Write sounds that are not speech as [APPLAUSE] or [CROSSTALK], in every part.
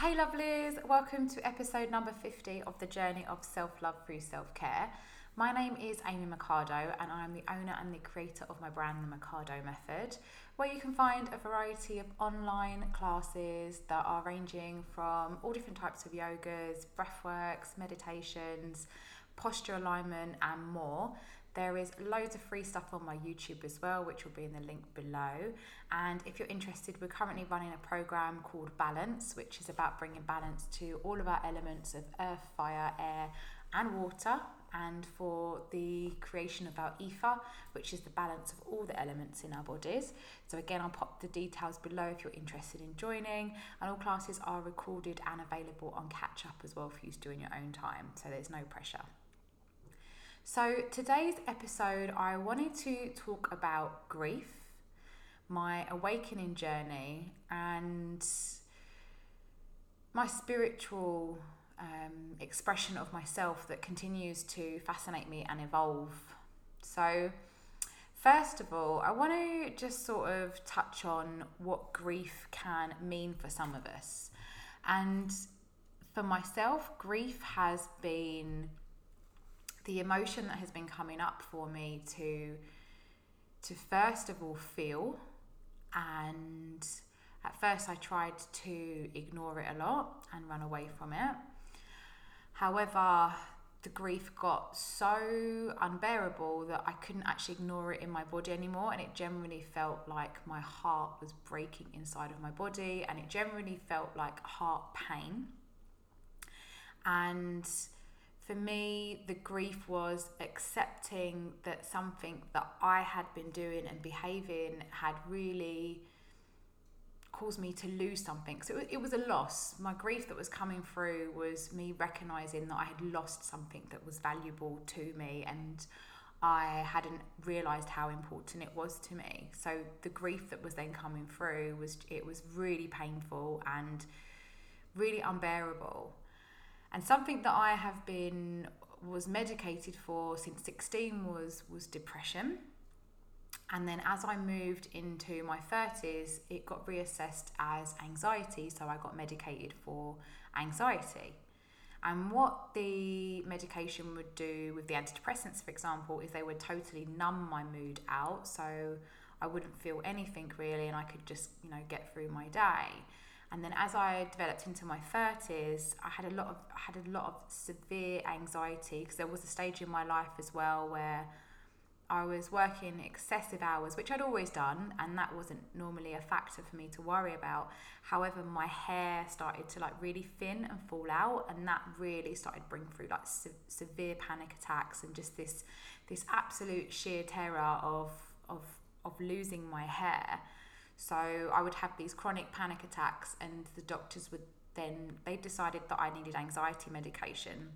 Hey, lovelies, welcome to episode number 50 of the journey of self love through self care. My name is Amy Mercado, and I'm the owner and the creator of my brand, The Mercado Method, where you can find a variety of online classes that are ranging from all different types of yogas, breathworks, meditations, posture alignment, and more. There is loads of free stuff on my YouTube as well, which will be in the link below. And if you're interested, we're currently running a program called Balance, which is about bringing balance to all of our elements of earth, fire, air, and water, and for the creation of our ether, which is the balance of all the elements in our bodies. So, again, I'll pop the details below if you're interested in joining. And all classes are recorded and available on catch up as well for you to do in your own time, so there's no pressure. So, today's episode, I wanted to talk about grief, my awakening journey, and my spiritual um, expression of myself that continues to fascinate me and evolve. So, first of all, I want to just sort of touch on what grief can mean for some of us. And for myself, grief has been the emotion that has been coming up for me to to first of all feel and at first I tried to ignore it a lot and run away from it. However, the grief got so unbearable that I couldn't actually ignore it in my body anymore. And it generally felt like my heart was breaking inside of my body, and it generally felt like heart pain. And for me, the grief was accepting that something that I had been doing and behaving had really caused me to lose something. So it, was a loss. My grief that was coming through was me recognizing that I had lost something that was valuable to me and I hadn't realized how important it was to me. So the grief that was then coming through was it was really painful and really unbearable. And something that I have been was medicated for since 16 was was depression. And then as I moved into my 30s, it got reassessed as anxiety, so I got medicated for anxiety. And what the medication would do with the antidepressants, for example, is they would totally numb my mood out. So I wouldn't feel anything really, and I could just, you know, get through my day. And then as I developed into my 30s, I had a lot of I had a lot of severe anxiety because there was a stage in my life as well where I was working excessive hours, which I'd always done, and that wasn't normally a factor for me to worry about. However, my hair started to like really thin and fall out, and that really started bring through like se- severe panic attacks and just this this absolute sheer terror of of of losing my hair. So I would have these chronic panic attacks, and the doctors would then, they decided that I needed anxiety medication.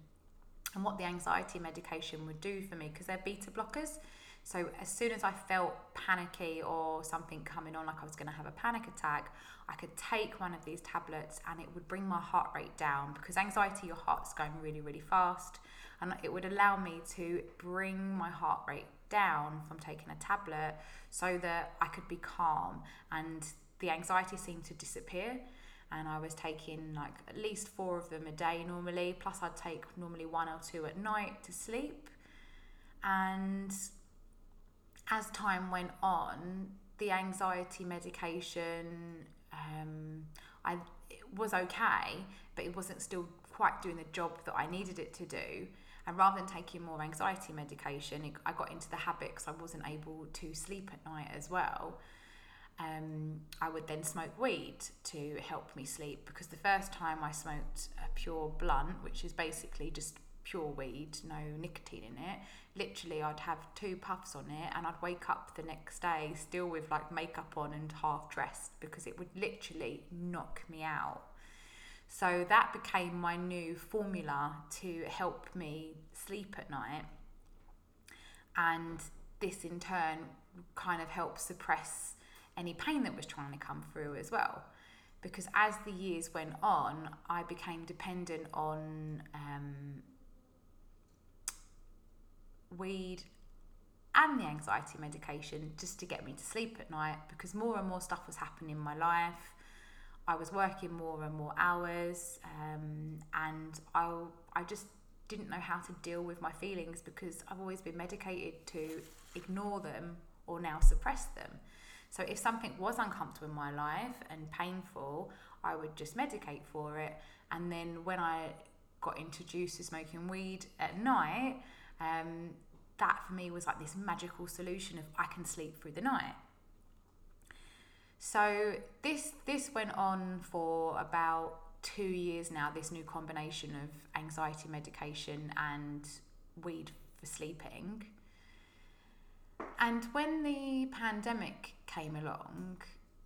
And what the anxiety medication would do for me, because they're beta blockers. So as soon as I felt panicky or something coming on, like I was going to have a panic attack, I could take one of these tablets and it would bring my heart rate down because anxiety, your heart's going really, really fast. And it would allow me to bring my heart rate down from taking a tablet so that I could be calm and the anxiety seemed to disappear. And I was taking like at least four of them a day normally plus I'd take normally one or two at night to sleep. And as time went on the anxiety medication um, I was okay but it wasn't still quite doing the job that I needed it to do and rather than taking more anxiety medication, I got into the habit because I wasn't able to sleep at night as well. Um, I would then smoke weed to help me sleep because the first time I smoked a pure blunt, which is basically just pure weed, no nicotine in it, literally I'd have two puffs on it and I'd wake up the next day still with like makeup on and half dressed because it would literally knock me out. So that became my new formula to help me sleep at night. And this in turn kind of helped suppress any pain that was trying to come through as well. Because as the years went on, I became dependent on um, weed and the anxiety medication just to get me to sleep at night because more and more stuff was happening in my life. I was working more and more hours, um, and I I just didn't know how to deal with my feelings because I've always been medicated to ignore them or now suppress them. So if something was uncomfortable in my life and painful, I would just medicate for it. And then when I got introduced to smoking weed at night, um, that for me was like this magical solution of I can sleep through the night. So this this went on for about two years now. This new combination of anxiety medication and weed for sleeping. And when the pandemic came along,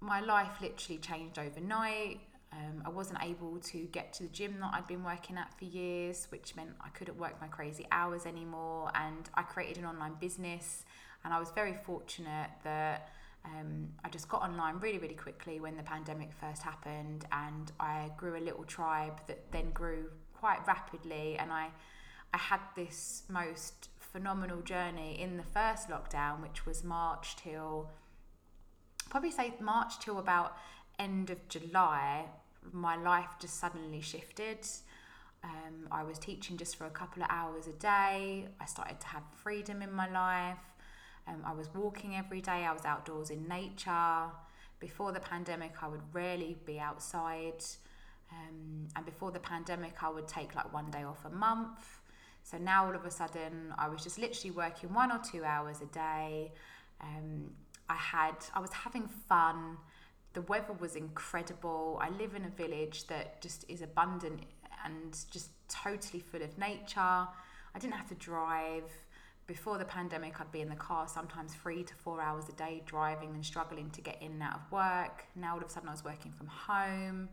my life literally changed overnight. Um, I wasn't able to get to the gym that I'd been working at for years, which meant I couldn't work my crazy hours anymore. And I created an online business, and I was very fortunate that um, I just got online really, really quickly when the pandemic first happened, and I grew a little tribe that then grew quite rapidly. And I, I had this most phenomenal journey in the first lockdown, which was March till probably say March till about end of July. My life just suddenly shifted. Um, I was teaching just for a couple of hours a day. I started to have freedom in my life. Um, I was walking every day. I was outdoors in nature. Before the pandemic, I would rarely be outside. Um, and before the pandemic, I would take like one day off a month. So now all of a sudden, I was just literally working one or two hours a day. Um, I had, I was having fun. The weather was incredible. I live in a village that just is abundant and just totally full of nature. I didn't have to drive. Before the pandemic, I'd be in the car sometimes three to four hours a day driving and struggling to get in and out of work. Now all of a sudden, I was working from home.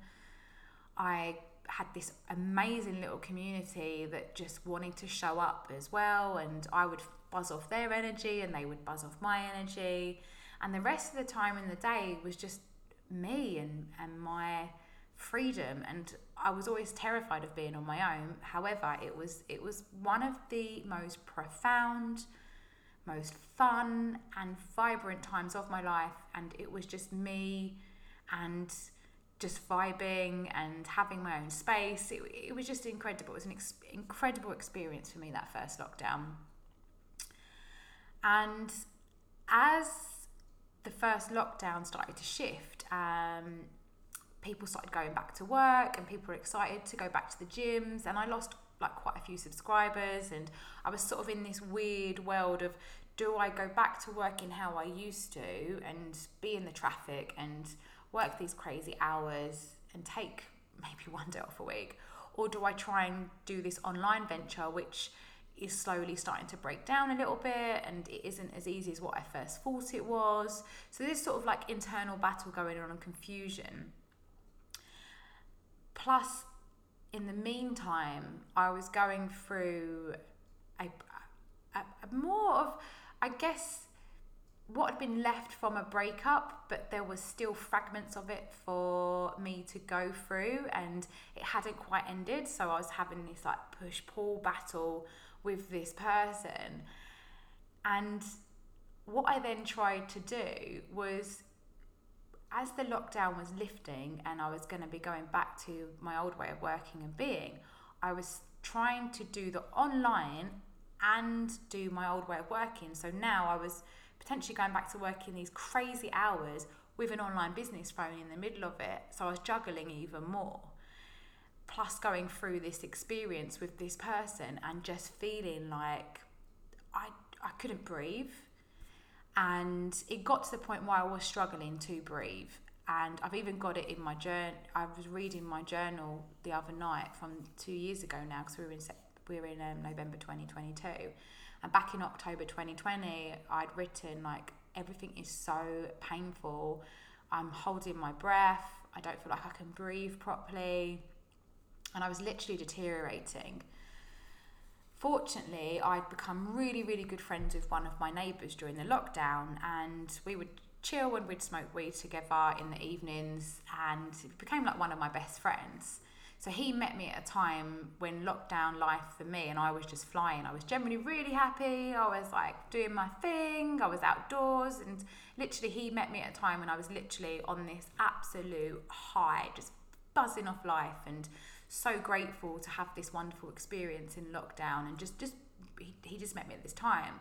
I had this amazing little community that just wanted to show up as well and I would buzz off their energy and they would buzz off my energy and the rest of the time in the day was just me and, and my freedom and I was always terrified of being on my own however it was it was one of the most profound most fun and vibrant times of my life and it was just me and just vibing and having my own space. It, it was just incredible. It was an ex- incredible experience for me that first lockdown. And as the first lockdown started to shift, um, people started going back to work and people were excited to go back to the gyms. And I lost like quite a few subscribers. And I was sort of in this weird world of do I go back to working how I used to and be in the traffic and work these crazy hours and take maybe [LAUGHS] one day off a week? Or do I try and do this online venture, which is slowly starting to break down a little bit and it isn't as easy as what I first thought it was? So, this sort of like internal battle going on and confusion. Plus, in the meantime, I was going through a, a, a more of, I guess, what had been left from a breakup, but there was still fragments of it for me to go through, and it hadn't quite ended. So I was having this like push pull battle with this person. And what I then tried to do was, as the lockdown was lifting and I was going to be going back to my old way of working and being, I was trying to do the online and do my old way of working. So now I was potentially going back to working these crazy hours with an online business thrown in the middle of it. So I was juggling even more. Plus, going through this experience with this person and just feeling like I, I couldn't breathe. And it got to the point where I was struggling to breathe. And I've even got it in my journal. I was reading my journal the other night from two years ago now because we were in, we were in um, November 2022 and back in October 2020, I'd written like everything is so painful. I'm holding my breath. I don't feel like I can breathe properly. And I was literally deteriorating. Fortunately, I'd become really, really good friends with one of my neighbours during the lockdown, and we would chill and we'd smoke weed together in the evenings, and it became like one of my best friends. So he met me at a time when lockdown life for me and I was just flying. I was generally really happy. I was like doing my thing. I was outdoors and literally he met me at a time when I was literally on this absolute high, just buzzing off life and so grateful to have this wonderful experience in lockdown and just just he, he just met me at this time.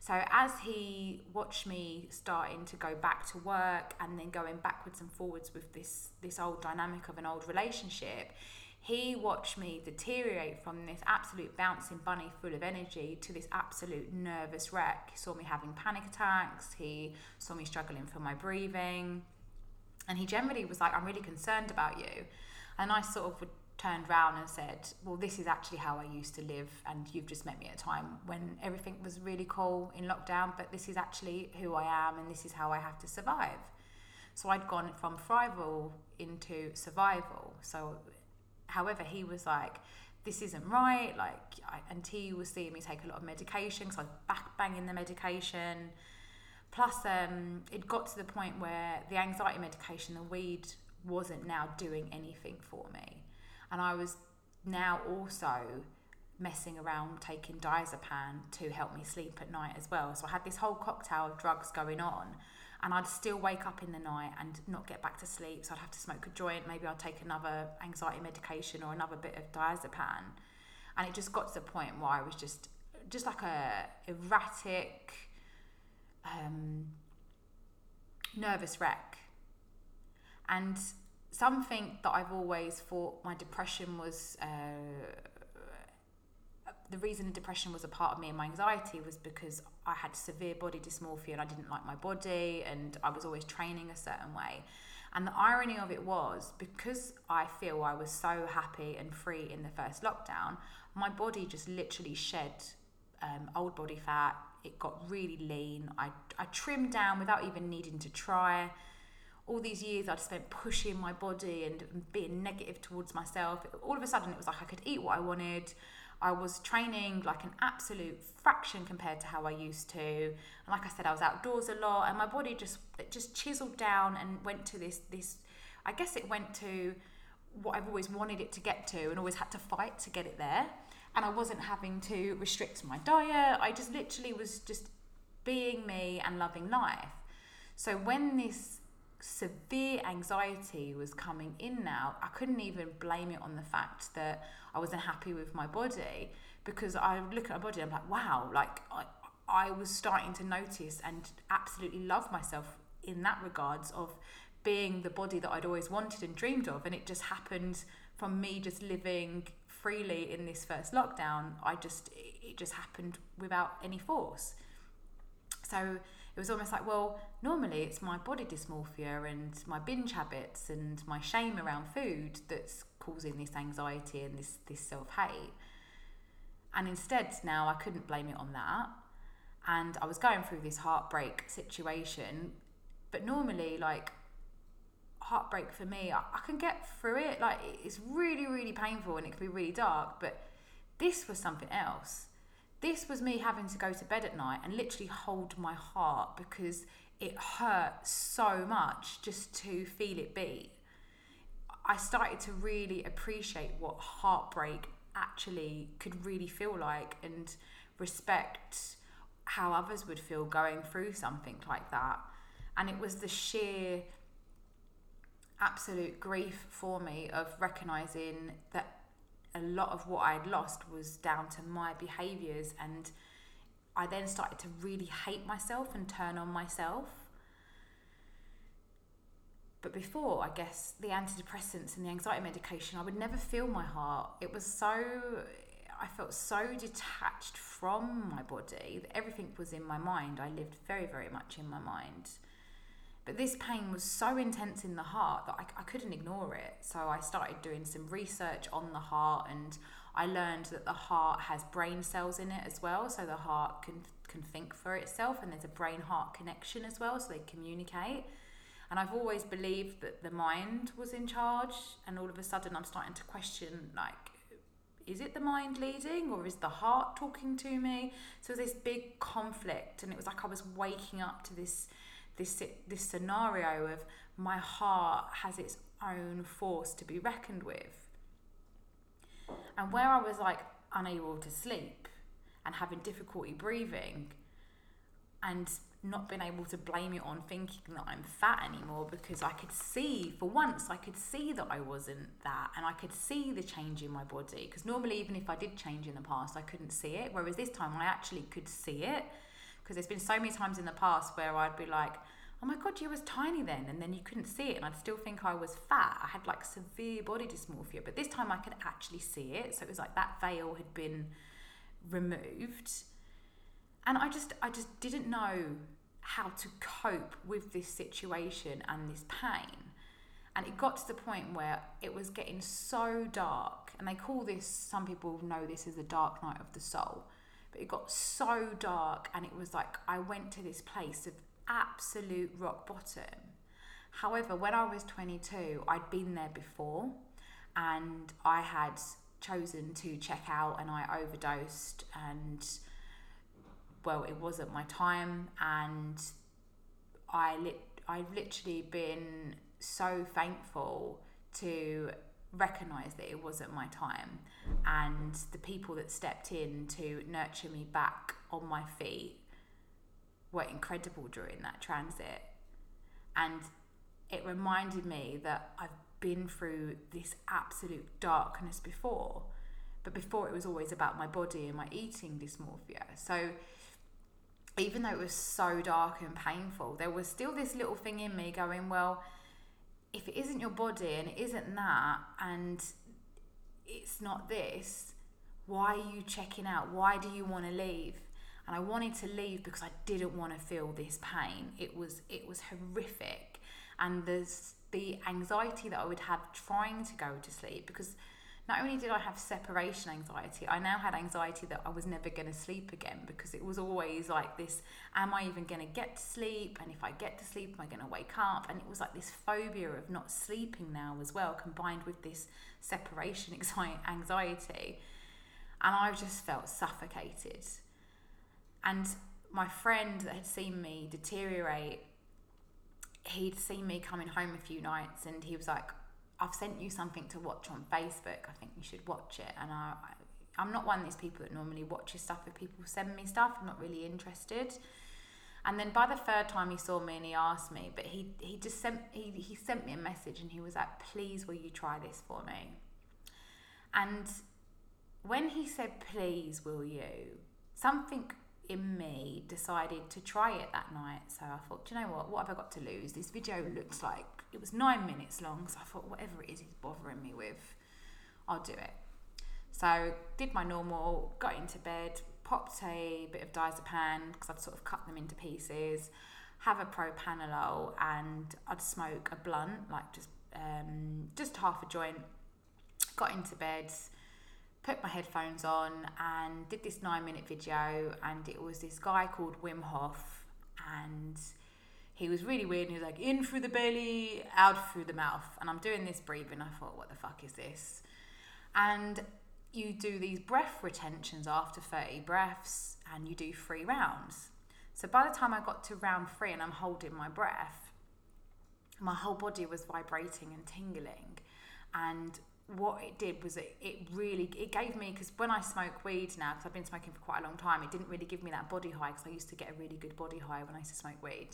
So as he watched me starting to go back to work and then going backwards and forwards with this this old dynamic of an old relationship, he watched me deteriorate from this absolute bouncing bunny full of energy to this absolute nervous wreck. He saw me having panic attacks, he saw me struggling for my breathing, and he generally was like, I'm really concerned about you. And I sort of would turned around and said, Well, this is actually how I used to live, and you've just met me at a time when everything was really cool in lockdown, but this is actually who I am, and this is how I have to survive. So I'd gone from thrival into survival. So, however, he was like, This isn't right. Like, I, and he was seeing me take a lot of medication so I was back banging the medication. Plus, um, it got to the point where the anxiety medication, the weed, wasn't now doing anything for me and I was now also messing around taking diazepam to help me sleep at night as well. So I had this whole cocktail of drugs going on, and I'd still wake up in the night and not get back to sleep. So I'd have to smoke a joint. Maybe I'd take another anxiety medication or another bit of diazepam, and it just got to the point where I was just just like a erratic, um, nervous wreck, and something that I've always thought my depression was uh, the reason depression was a part of me and my anxiety was because I had severe body dysmorphia and I didn't like my body and I was always training a certain way. And the irony of it was because I feel I was so happy and free in the first lockdown, my body just literally shed um, old body fat. It got really lean. I, I trimmed down without even needing to try all these years I'd spent pushing my body and being negative towards myself, all of a sudden it was like I could eat what I wanted. I was training like an absolute fraction compared to how I used to. And like I said, I was outdoors a lot and my body just it just chiseled down and went to this this I guess it went to what I've always wanted it to get to and always had to fight to get it there. And I wasn't having to restrict my diet. I just literally was just being me and loving life. So when this severe anxiety was coming in now, I couldn't even blame it on the fact that I wasn't happy with my body because I look at my body, I'm like, wow, like I, I was starting to notice and absolutely love myself in that regards of being the body that I'd always wanted and dreamed of. And it just happened from me just living freely in this first lockdown. I just, it just happened without any force. So it was almost like, well, normally it's my body dysmorphia and my binge habits and my shame around food that's causing this anxiety and this, this self hate. And instead, now I couldn't blame it on that. And I was going through this heartbreak situation. But normally, like, heartbreak for me, I, I can get through it. Like, it's really, really painful and it can be really dark. But this was something else this was me having to go to bed at night and literally hold my heart because it hurt so much just to feel it beat. I started to really appreciate what heartbreak actually could really feel like and respect how others would feel going through something like that. And it was the sheer absolute grief for me of recognizing that a lot of what I'd lost was down to my behaviors and I then started to really hate myself and turn on myself. But before, I guess, the antidepressants and the anxiety medication, I would never feel my heart. It was so, I felt so detached from my body that everything was in my mind. I lived very, very much in my mind. But this pain was so intense in the heart that I, I couldn't ignore it. So I started doing some research on the heart and I learned that the heart has brain cells in it as well. So the heart can, can think for itself and there's a brain heart connection as well. So they communicate. And I've always believed that the mind was in charge. And all of a sudden, I'm starting to question like, is it the mind leading or is the heart talking to me? So this big conflict. And it was like I was waking up to this this this scenario of my heart has its own force to be reckoned with. And where I was like unable to sleep and having difficulty breathing and not being able to blame it on thinking that I'm fat anymore because I could see, for once, I could see that I wasn't that and I could see the change in my body. Because normally, even if I did change in the past, I couldn't see it. Whereas this time, I actually could see it because there's been so many times in the past where I'd be like, oh my god, you was tiny then, and then you couldn't see it, and I'd still think I was fat. I had like severe body dysmorphia, but this time I could actually see it. So it was like that veil had been removed, and I just I just didn't know how to cope with this situation and this pain. And it got to the point where it was getting so dark, and they call this, some people know this as the dark night of the soul, but it got so dark, and it was like I went to this place of absolute rock bottom. However, when I was 22, I'd been there before, and I had chosen to check out, and I overdosed, and well, it wasn't my time, and I lit. I've literally been so thankful to recognize that it wasn't my time. And the people that stepped in to nurture me back on my feet were incredible during that transit. And it reminded me that I've been through this absolute darkness before but before it was always about my body and my eating dysmorphia. So even though it was so dark and painful there was still this little thing in me going well if it isn't your body and it isn't that and it's not this, why are you checking out? Why do you want to leave? And I wanted to leave because I didn't want to feel this pain. It was it was horrific. And there's the anxiety that I would have trying to go to sleep because not only did I have separation anxiety, I now had anxiety that I was never going to sleep again because it was always like this am I even going to get to sleep? And if I get to sleep, am I going to wake up? And it was like this phobia of not sleeping now as well, combined with this separation [LAUGHS] anxiety. And I just felt suffocated. And my friend that had seen me deteriorate, he'd seen me coming home a few nights and he was like, I've sent you something to watch on Facebook. I think you should watch it. And I, I, am not one of these people that normally watches stuff if people send me stuff. I'm not really interested. And then by the third time he saw me and he asked me, but he, he just sent he, he sent me a message and he was like, please will you try this for me? And when he said, please will you, something in me decided to try it that night. So I thought, do you know what? What have I got to lose? This video looks like it was nine minutes long. So I thought, whatever it is he's bothering me with, I'll do it. So did my normal, got into bed, popped a bit of diazepam because I'd sort of cut them into pieces, have a propanolol, and I'd smoke a blunt, like just um, just half a joint. Got into bed put my headphones on and did this nine minute video and it was this guy called Wim Hof and he was really weird and he was like in through the belly out through the mouth. And I'm doing this breathing. I thought what the fuck is this? And you do these breath retentions after 30 breaths and you do three rounds. So by the time I got to round three and I'm holding my breath my whole body was vibrating and tingling. And what it did was it, it really it gave me because when I smoke weed now because I've been smoking for quite a long time it didn't really give me that body high because I used to get a really good body high when I used to smoke weed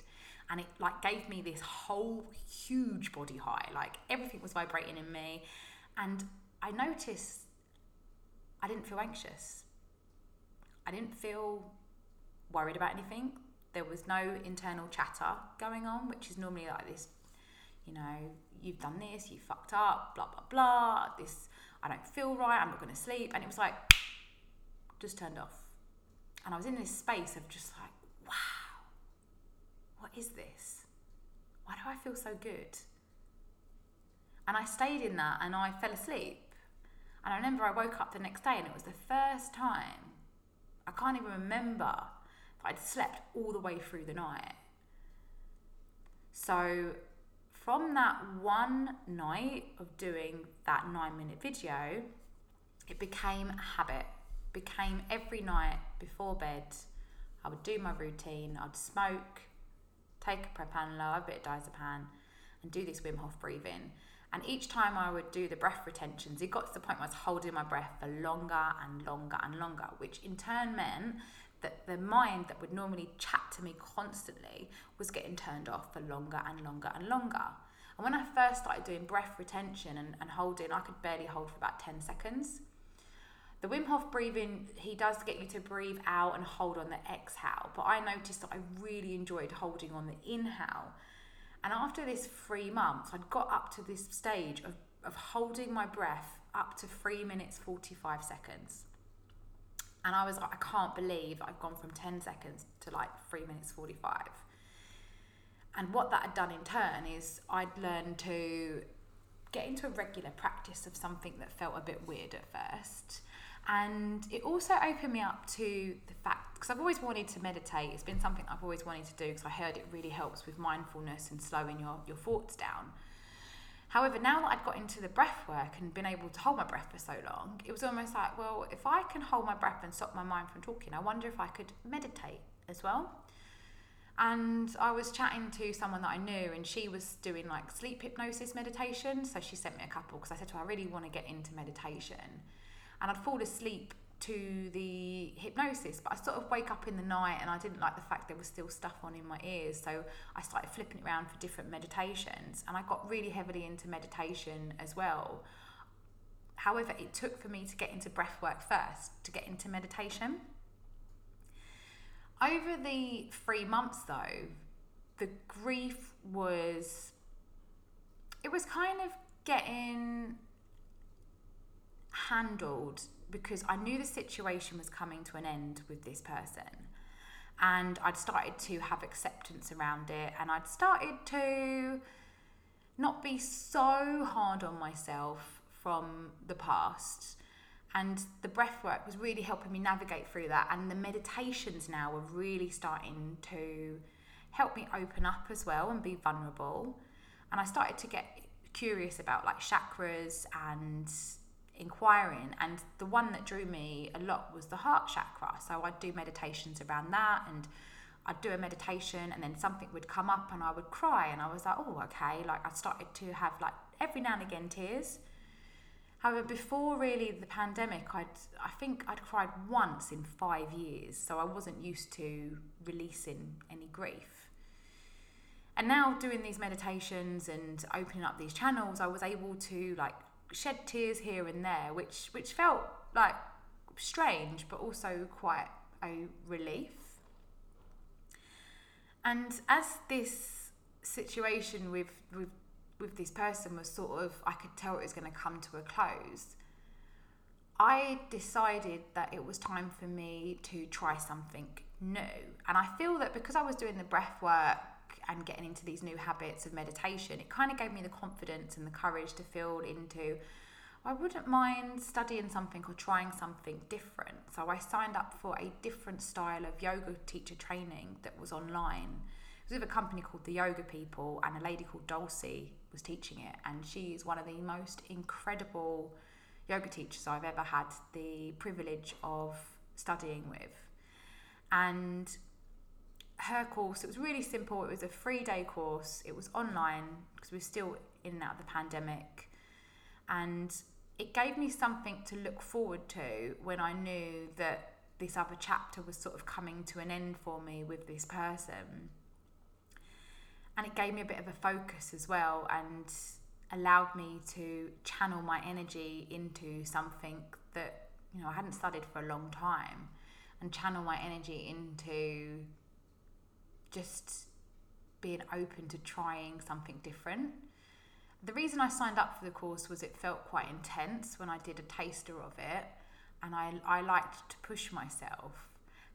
and it like gave me this whole huge body high like everything was vibrating in me and I noticed I didn't feel anxious I didn't feel worried about anything there was no internal chatter going on which is normally like this you know you've done this, you fucked up, blah, blah, blah, this, I don't feel right, I'm not going to sleep. And it was like, just turned off. And I was in this space of just like, wow, what is this? Why do I feel so good? And I stayed in that and I fell asleep. And I remember I woke up the next day and it was the first time, I can't even remember that I'd slept all the way through the night. So from that one night of doing that nine minute video, it became a habit. Became every night before bed, I would do my routine. I'd smoke, take a propanolol, a bit of diazepam, and do this Wim Hof breathing. And each time I would do the breath retentions, it got to the point where I was holding my breath for longer and longer and longer, which in turn meant that the mind that would normally chat to me constantly was getting turned off for longer and longer and longer. And when I first started doing breath retention and, and holding, I could barely hold for about 10 seconds. The Wim Hof breathing, he does get you to breathe out and hold on the exhale, but I noticed that I really enjoyed holding on the inhale. And after this three months, I'd got up to this stage of, of holding my breath up to three minutes 45 seconds. And I was like, I can't believe I've gone from 10 seconds to like three minutes 45. And what that had done in turn is I'd learned to get into a regular practice of something that felt a bit weird at first. And it also opened me up to the fact, because I've always wanted to meditate, it's been something I've always wanted to do because I heard it really helps with mindfulness and slowing your, your thoughts down. However, now that I'd got into the breath work and been able to hold my breath for so long, it was almost like, well, if I can hold my breath and stop my mind from talking, I wonder if I could meditate as well. And I was chatting to someone that I knew, and she was doing like sleep hypnosis meditation. So she sent me a couple because I said to her, I really want to get into meditation. And I'd fall asleep to the hypnosis, but I sort of wake up in the night and I didn't like the fact there was still stuff on in my ears. So I started flipping it around for different meditations and I got really heavily into meditation as well. However, it took for me to get into breath work first, to get into meditation. Over the three months though, the grief was, it was kind of getting handled because I knew the situation was coming to an end with this person. And I'd started to have acceptance around it, and I'd started to not be so hard on myself from the past. And the breath work was really helping me navigate through that. And the meditations now are really starting to help me open up as well and be vulnerable. And I started to get curious about like chakras and inquiring and the one that drew me a lot was the heart chakra. So i'd do meditations around that and i'd do a meditation and then something would come up and i would cry and i was like oh okay like i started to have like every now and again tears. However before really the pandemic i'd i think i'd cried once in five years so i wasn't used to releasing any grief. And now doing these meditations and opening up these channels i was able to like shed tears here and there, which which felt like strange, but also quite a relief. And as this situation with with with this person was sort of, I could tell it was going to come to a close. I decided that it was time for me to try something new. And I feel that because I was doing the breath work and getting into these new habits of meditation, it kind of gave me the confidence and the courage to feel into I wouldn't mind studying something or trying something different. So I signed up for a different style of yoga teacher training that was online. It was with a company called The Yoga People, and a lady called Dulcie was teaching it. And she is one of the most incredible yoga teachers I've ever had the privilege of studying with. And her course, it was really simple. It was a three day course. It was online because we are still in and out of the pandemic. And it gave me something to look forward to when I knew that this other chapter was sort of coming to an end for me with this person. And it gave me a bit of a focus as well and allowed me to channel my energy into something that, you know, I hadn't studied for a long time and channel my energy into just being open to trying something different. The reason I signed up for the course was it felt quite intense when I did a taster of it, and I, I liked to push myself.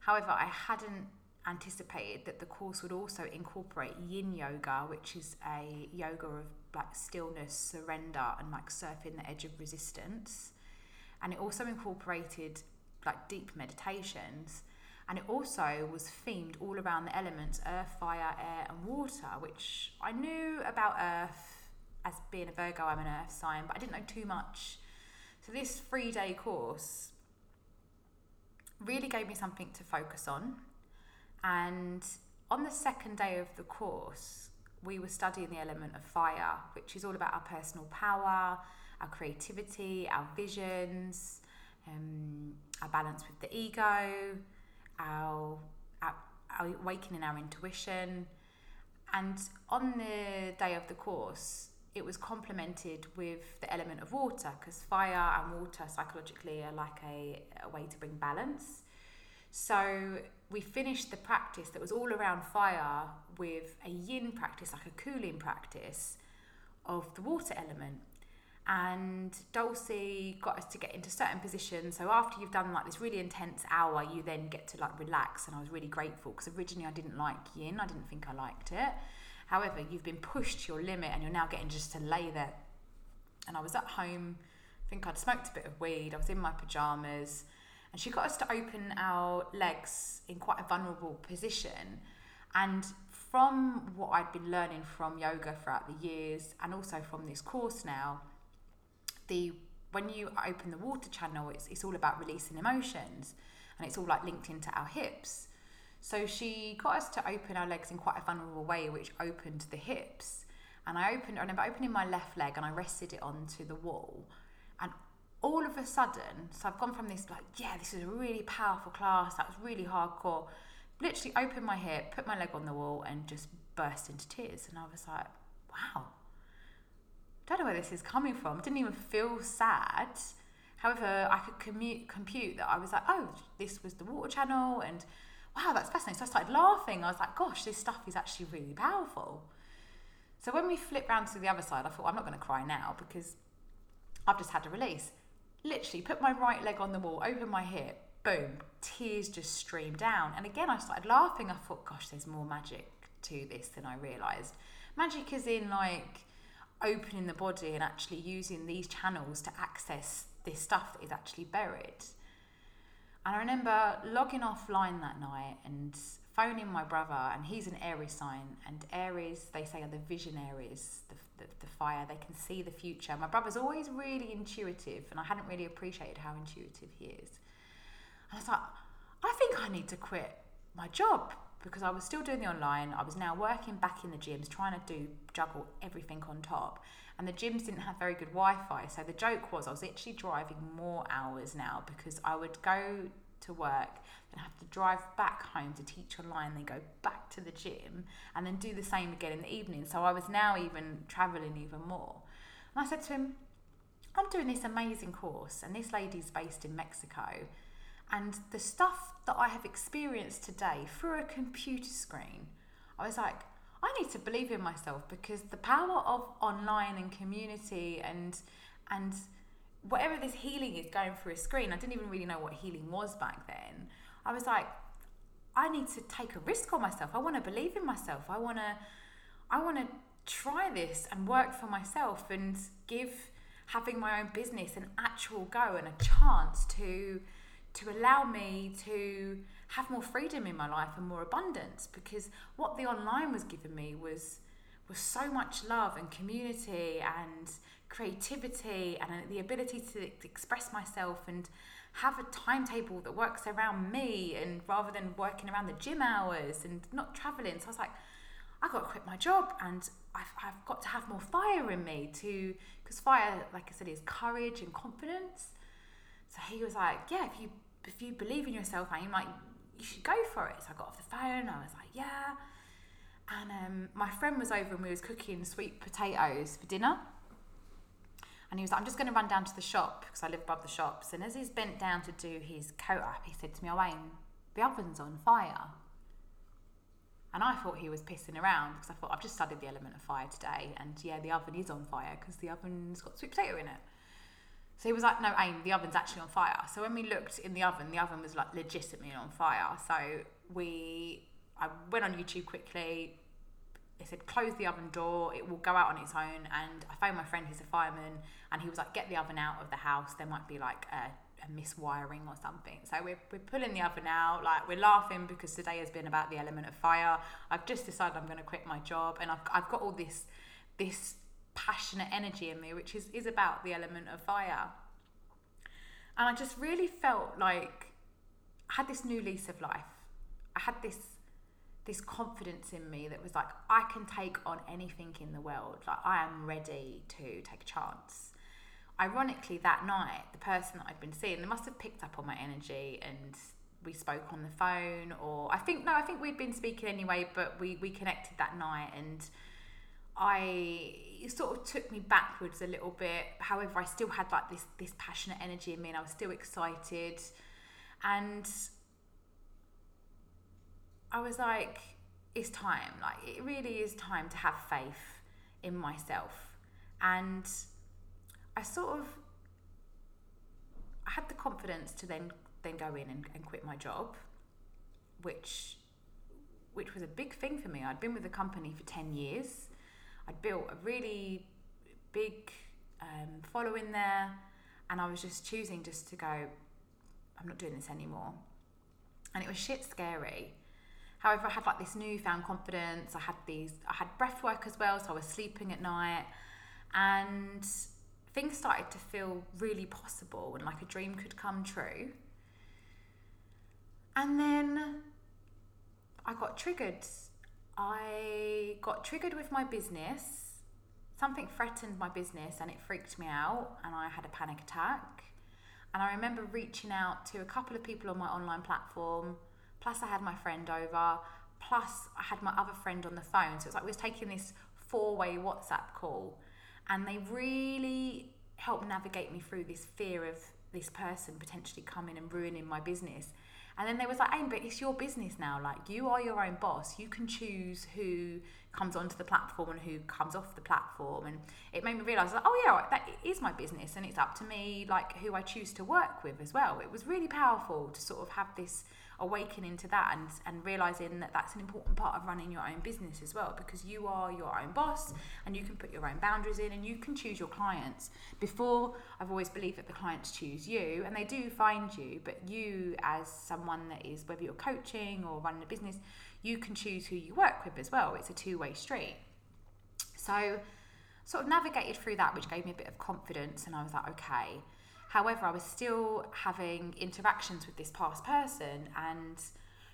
However, I hadn't anticipated that the course would also incorporate yin yoga, which is a yoga of like stillness, surrender, and like surfing the edge of resistance. And it also incorporated like deep meditations and it also was themed all around the elements earth, fire, air, and water, which I knew about earth as being a Virgo, I'm an earth sign, but I didn't know too much. So this three day course really gave me something to focus on. And on the second day of the course, we were studying the element of fire, which is all about our personal power, our creativity, our visions, um, our balance with the ego, our, our, awakening our intuition. And on the day of the course, it was complemented with the element of water because fire and water psychologically are like a, a way to bring balance. So we finished the practice that was all around fire with a yin practice, like a cooling practice of the water element. And Dulcie got us to get into certain positions. So after you've done like this really intense hour, you then get to like relax. And I was really grateful because originally I didn't like yin. I didn't think I liked it. However, you've been pushed to your limit and you're now getting just to lay there. And I was at home. I think I'd smoked a bit of weed. I was in my pajamas and she got us to open our legs in quite a vulnerable position. And from what I'd been learning from yoga throughout the years, and also from this course now, the when you open the water channel, it's it's all about releasing emotions, and it's all like linked into our hips. So she got us to open our legs in quite a vulnerable way, which opened the hips. And I opened, I remember opening my left leg and I rested it onto the wall. And all of a sudden, so I've gone from this like, yeah, this is a really powerful class, that was really hardcore. Literally opened my hip, put my leg on the wall, and just burst into tears. And I was like, wow, don't know where this is coming from. Didn't even feel sad. However, I could commute, compute that I was like, oh, this was the water channel, and wow, that's fascinating. So I started laughing. I was like, gosh, this stuff is actually really powerful. So when we flipped round to the other side, I thought, I'm not going to cry now because I've just had a release literally put my right leg on the wall, open my hip, boom, tears just streamed down. And again, I started laughing. I thought, gosh, there's more magic to this than I realised. Magic is in like opening the body and actually using these channels to access this stuff that is actually buried. And I remember logging offline that night and phoning my brother, and he's an Aries sign, and Aries, they say, are the visionaries, the the, the fire, they can see the future. My brother's always really intuitive, and I hadn't really appreciated how intuitive he is. And I was like, I think I need to quit my job because I was still doing the online. I was now working back in the gyms, trying to do juggle everything on top. And the gyms didn't have very good Wi Fi. So the joke was I was actually driving more hours now because I would go to work, then have to drive back home to teach online, then go back to the gym, and then do the same again in the evening. So I was now even traveling even more. And I said to him, I'm doing this amazing course, and this lady's based in Mexico. And the stuff that I have experienced today through a computer screen, I was like, I need to believe in myself because the power of online and community and and whatever this healing is going through a screen, I didn't even really know what healing was back then. I was like, I need to take a risk on myself. I want to believe in myself. I want to, I want to try this and work for myself and give having my own business an actual go and a chance to to allow me to have more freedom in my life and more abundance because what the online was giving me was was so much love and community and creativity and uh, the ability to, to express myself and have a timetable that works around me and rather than working around the gym hours and not traveling. So I was like, I got to quit my job and I've, I've got to have more fire in me to, because fire, like I said, is courage and confidence. So he was like, yeah, if you, if you believe in yourself and you might, you should go for it. So I got off the phone. I was like, yeah. And um, my friend was over and we was cooking sweet potatoes for dinner. And he was like, I'm just going to run down to the shop because I live above the shops. And as he's bent down to do his coat up, he said to me, Oh, Wayne, the oven's on fire. And I thought he was pissing around because I thought, I've just studied the element of fire today. And yeah, the oven is on fire because the oven's got sweet potato in it. So he was like, No, Aim, the oven's actually on fire. So when we looked in the oven, the oven was like legitimately on fire. So we, I went on YouTube quickly, It said close the oven door. It will go out on its own. And i found my friend who's a fireman and he was like get the oven out of the house. There might be like a, a miswiring or something. So we're, we're pulling the oven out. Like we're laughing because today has been about the element of fire. I've just decided i'm going to quit my job and I've, I've got all this this passionate energy in me which is, is about the element of fire and i just really felt like i had this new lease of life i had this this confidence in me that was like, I can take on anything in the world. Like, I am ready to take a chance. Ironically, that night, the person that I'd been seeing, they must have picked up on my energy and we spoke on the phone, or I think, no, I think we'd been speaking anyway, but we, we connected that night and I it sort of took me backwards a little bit. However, I still had like this this passionate energy in me, and I was still excited. And I was like, it's time. Like it really is time to have faith in myself. And I sort of I had the confidence to then then go in and, and quit my job, which which was a big thing for me. I'd been with the company for 10 years. I'd built a really big um, following there, and I was just choosing just to go, I'm not doing this anymore. And it was shit scary. However, I had like this newfound confidence. I had these, I had breath work as well, so I was sleeping at night, and things started to feel really possible and like a dream could come true. And then I got triggered I got triggered with my business. Something threatened my business and it freaked me out, and I had a panic attack. And I remember reaching out to a couple of people on my online platform. Plus, I had my friend over. Plus, I had my other friend on the phone. So it's like we was taking this four way WhatsApp call. And they really helped navigate me through this fear of this person potentially coming and ruining my business. And then they was like, Aim, but it's your business now. Like you are your own boss. You can choose who comes onto the platform and who comes off the platform. And it made me realise like, oh yeah, that is my business and it's up to me like who I choose to work with as well. It was really powerful to sort of have this awakening to that and, and realizing that that's an important part of running your own business as well because you are your own boss and you can put your own boundaries in and you can choose your clients. Before, I've always believed that the clients choose you and they do find you, but you, as someone that is, whether you're coaching or running a business, you can choose who you work with as well. It's a two way street. So, sort of navigated through that, which gave me a bit of confidence, and I was like, okay However, I was still having interactions with this past person, and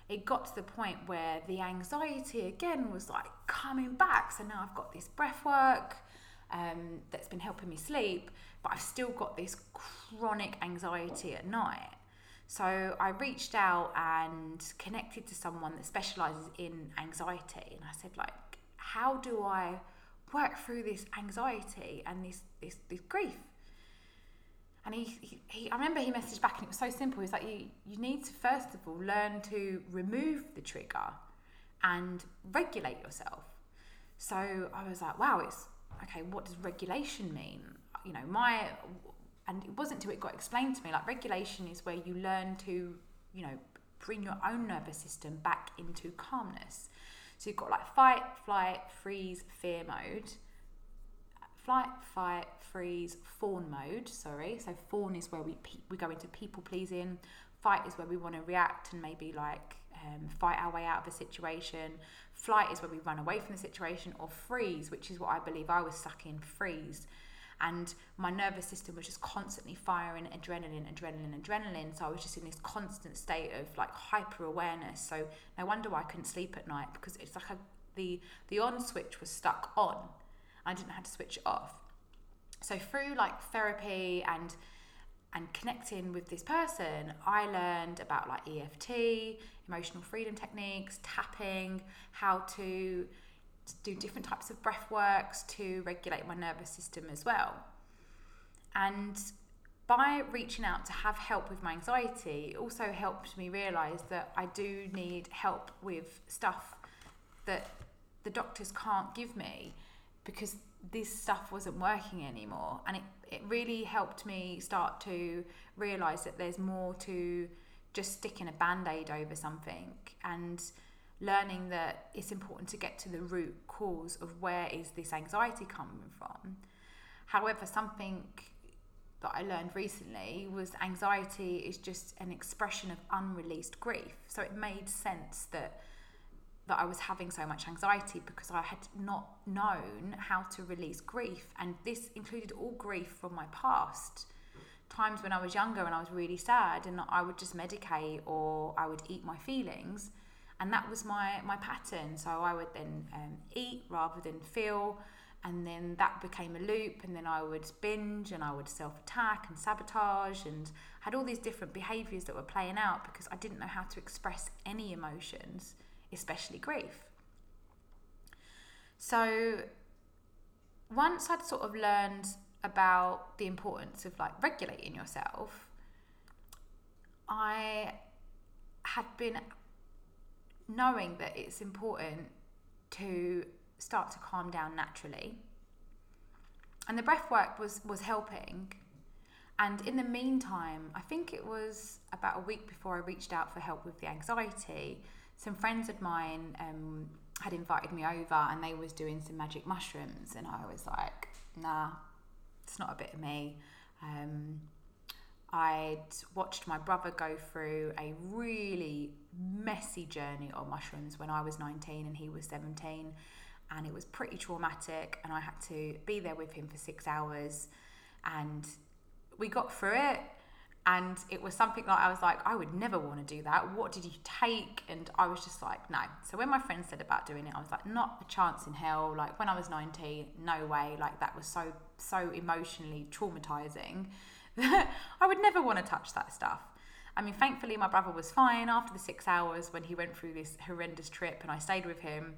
it got to the point where the anxiety again was like coming back. So now I've got this breath work um, that's been helping me sleep, but I've still got this chronic anxiety at night. So I reached out and connected to someone that specializes in anxiety, and I said, like, how do I work through this anxiety and this this, this grief? And he, he, he, I remember he messaged back and it was so simple. He was like, you, you need to first of all learn to remove the trigger and regulate yourself. So I was like, wow, it's okay. What does regulation mean? You know, my, and it wasn't until it got explained to me like regulation is where you learn to, you know, bring your own nervous system back into calmness. So you've got like fight, flight, freeze, fear mode flight, fight, freeze, fawn mode. Sorry, so fawn is where we pe- we go into people pleasing. Fight is where we want to react and maybe like um, fight our way out of a situation. Flight is where we run away from the situation, or freeze, which is what I believe I was stuck in. Freeze. And my nervous system was just constantly firing adrenaline, adrenaline, adrenaline. So I was just in this constant state of like hyper awareness. So no wonder why I couldn't sleep at night because it's like a, the the on switch was stuck on I didn't know how to switch it off. So through like therapy and and connecting with this person, I learned about like EFT, emotional freedom techniques, tapping, how to do different types of breath works to regulate my nervous system as well. And by reaching out to have help with my anxiety, it also helped me realize that I do need help with stuff that the doctors can't give me because this stuff wasn't working anymore. And it, it really helped me start to realize that there's more to just sticking a band aid over something and learning that it's important to get to the root cause of where is this anxiety coming from. However, something that I learned recently was anxiety is just an expression of unreleased grief. So it made sense that that I was having so much anxiety because I had not known how to release grief. And this included all grief from my past. Times when I was younger and I was really sad, and I would just medicate or I would eat my feelings. and that was my my pattern. So I would then um, eat rather than feel, and then that became a loop. And then I would binge, and I would self attack and sabotage, and had all these different behaviors that were playing out because I didn't know how to express any emotions, especially grief. So once I'd sort of learned about the importance of like regulating yourself, I had been knowing that it's important to start to calm down naturally. And the breath work was, was helping. And in the meantime, I think it was about a week before I reached out for help with the anxiety, some friends of mine um, had invited me over and they was doing some magic mushrooms and I was like, nah, it's not a bit of me. Um, I'd watched my brother go through a really messy journey on mushrooms when I was 19 and he was 17. And it was pretty traumatic. And I had to be there with him for six hours. And we got through it. And it was something that I was like, I would never want to do that. What did you take? And I was just like, no. So when my friend said about doing it, I was like, not a chance in hell. Like when I was 19, no way. Like that was so, so emotionally traumatizing [LAUGHS] that I would never want to touch that stuff. I mean, thankfully, my brother was fine after the six hours when he went through this horrendous trip and I stayed with him.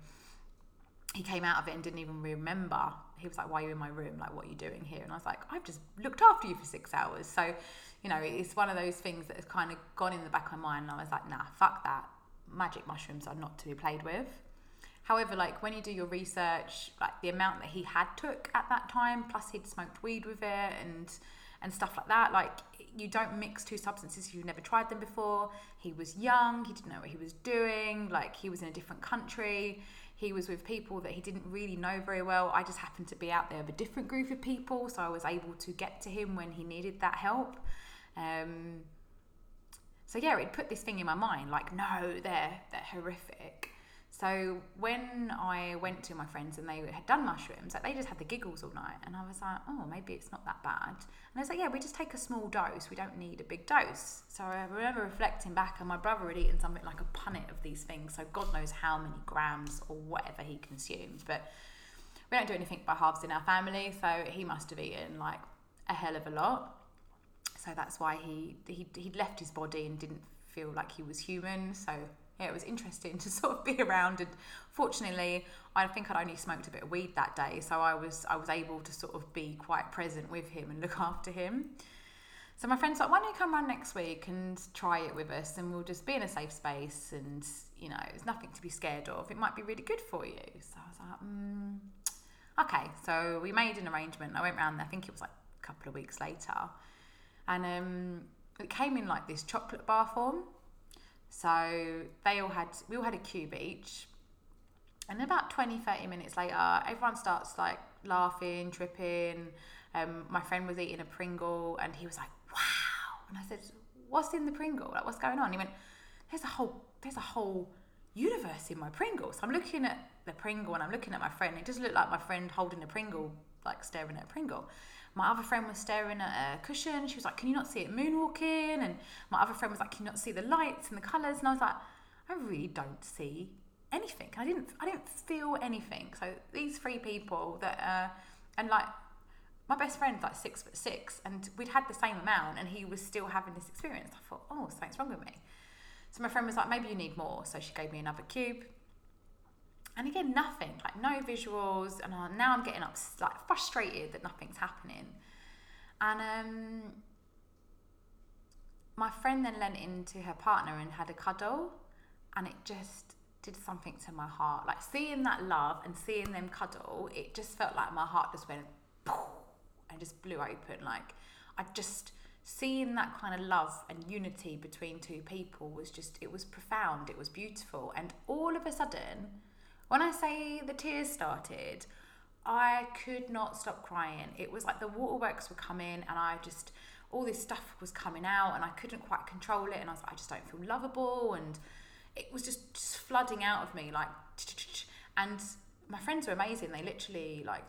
He came out of it and didn't even remember. He was like, Why are you in my room? Like, what are you doing here? And I was like, I've just looked after you for six hours. So, you know, it's one of those things that has kind of gone in the back of my mind. And I was like, Nah, fuck that. Magic mushrooms are not to be played with. However, like when you do your research, like the amount that he had took at that time, plus he'd smoked weed with it and and stuff like that. Like you don't mix two substances if you've never tried them before. He was young, he didn't know what he was doing, like he was in a different country. He was with people that he didn't really know very well. I just happened to be out there with a different group of people, so I was able to get to him when he needed that help. Um, so yeah, it put this thing in my mind, like, no, they're they're horrific. So when I went to my friends and they had done mushrooms, like they just had the giggles all night, and I was like, oh, maybe it's not that bad. And I was like, yeah, we just take a small dose. We don't need a big dose. So I remember reflecting back, and my brother had eaten something like a punnet of these things. So God knows how many grams or whatever he consumed, but we don't do anything by halves in our family. So he must have eaten like a hell of a lot. So that's why he he he'd left his body and didn't feel like he was human. So yeah, it was interesting [LAUGHS] to sort of be around. And fortunately, I think I'd only smoked a bit of weed that day, so I was I was able to sort of be quite present with him and look [LAUGHS] after him. So my friend's like, why don't you come around next week and try it with us, and we'll just be in a safe space, and you know, there's nothing to be scared of. It might be really good for you. So I was like, mm, okay. So we made an arrangement. I went round. There, I think it was like a couple of weeks later, and um, it came in like this chocolate bar form. So they all had, we all had a cube each. And about 20, 30 minutes later, everyone starts like laughing, tripping. Um, my friend was eating a Pringle and he was like, wow. And I said, what's in the Pringle? Like, what's going on? He went, there's a whole, there's a whole universe in my Pringle. So I'm looking at the Pringle and I'm looking at my friend. It just looked like my friend holding a Pringle, like staring at a Pringle. My other friend was staring at a cushion. She was like, Can you not see it moonwalking? And my other friend was like, Can you not see the lights and the colours? And I was like, I really don't see anything. I didn't I didn't feel anything. So these three people that uh and like my best friend's like six foot six and we'd had the same amount and he was still having this experience. I thought, oh, something's wrong with me. So my friend was like, maybe you need more. So she gave me another cube. And again, nothing, like no visuals. And uh, now I'm getting up, like frustrated that nothing's happening. And um, my friend then leant into her partner and had a cuddle, and it just did something to my heart. Like seeing that love and seeing them cuddle, it just felt like my heart just went and just blew open. Like I just seeing that kind of love and unity between two people was just it was profound. It was beautiful, and all of a sudden when I say the tears started, I could not stop crying. It was like the waterworks were coming, and I just all this stuff was coming out, and I couldn't quite control it. And I was like, I just don't feel lovable, and it was just, just flooding out of me, like. [TSK] And my friends were amazing. They literally like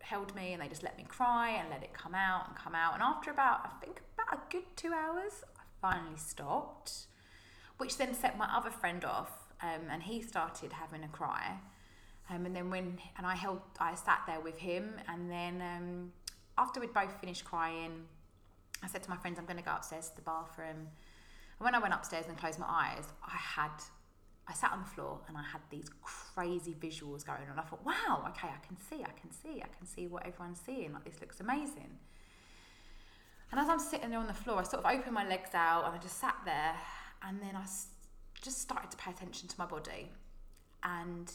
held me and they just let me cry and let it come out and come out. And after about, I think about a good two hours, I finally stopped, which then set my other friend off um, and he started having a cry. Um, and then when and I held, I sat there with him, and then um, after we'd both finished crying, I said to my friends, "I'm going to go upstairs to the bathroom." And when I went upstairs and closed my eyes, I had, I sat on the floor and I had these crazy visuals going on. I thought, "Wow, okay, I can see, I can see, I can see what everyone's seeing. Like this looks amazing." And as I'm sitting there on the floor, I sort of opened my legs out and I just sat there, and then I just started to pay attention to my body, and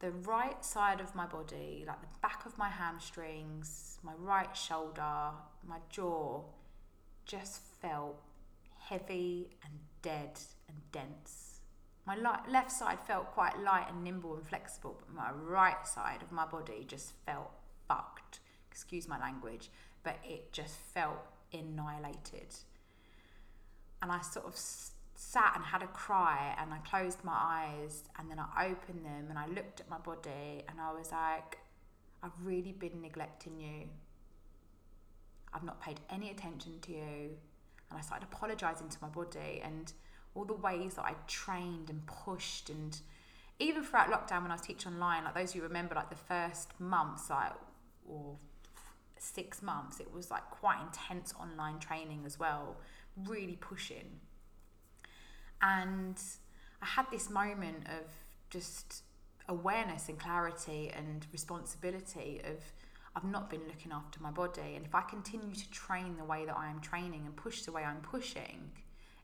the right side of my body, like the back of my hamstrings, my right shoulder, my jaw, just felt heavy and dead and dense. My left side felt quite light and nimble and flexible, but my right side of my body just felt fucked. Excuse my language, but it just felt annihilated. And I sort of sat and had a cry and I closed my eyes and then I opened them and I looked at my body and I was like, I've really been neglecting you. I've not paid any attention to you. And I started apologizing to my body and all the ways that I trained and pushed and even throughout lockdown when I was teaching online, like those who remember like the first months, like or six months, it was like quite intense online training as well, really pushing. And I had this moment of just awareness and clarity and responsibility of I've not been looking after my body. And if I continue to train the way that I am training and push the way I'm pushing,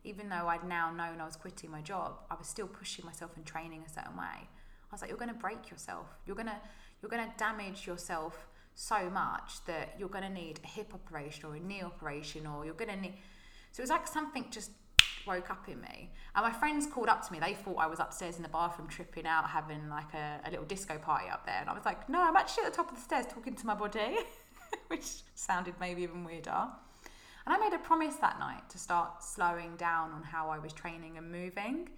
even though I'd now known I was quitting my job, I was still pushing myself and training a certain way. I was like, you're going to break yourself. You're going to you're going to damage yourself so much that you're going to need a hip operation or a knee operation or you're going to need. So it was like something just woke up in me. And my friends called up to me. They thought I was upstairs in the bathroom tripping out, having like a, a little disco party up there. And I was like, no, I'm actually at the top of the stairs talking to my body, [LAUGHS] which sounded maybe even weirder. And I made a promise that night to start slowing down on how I was training and moving.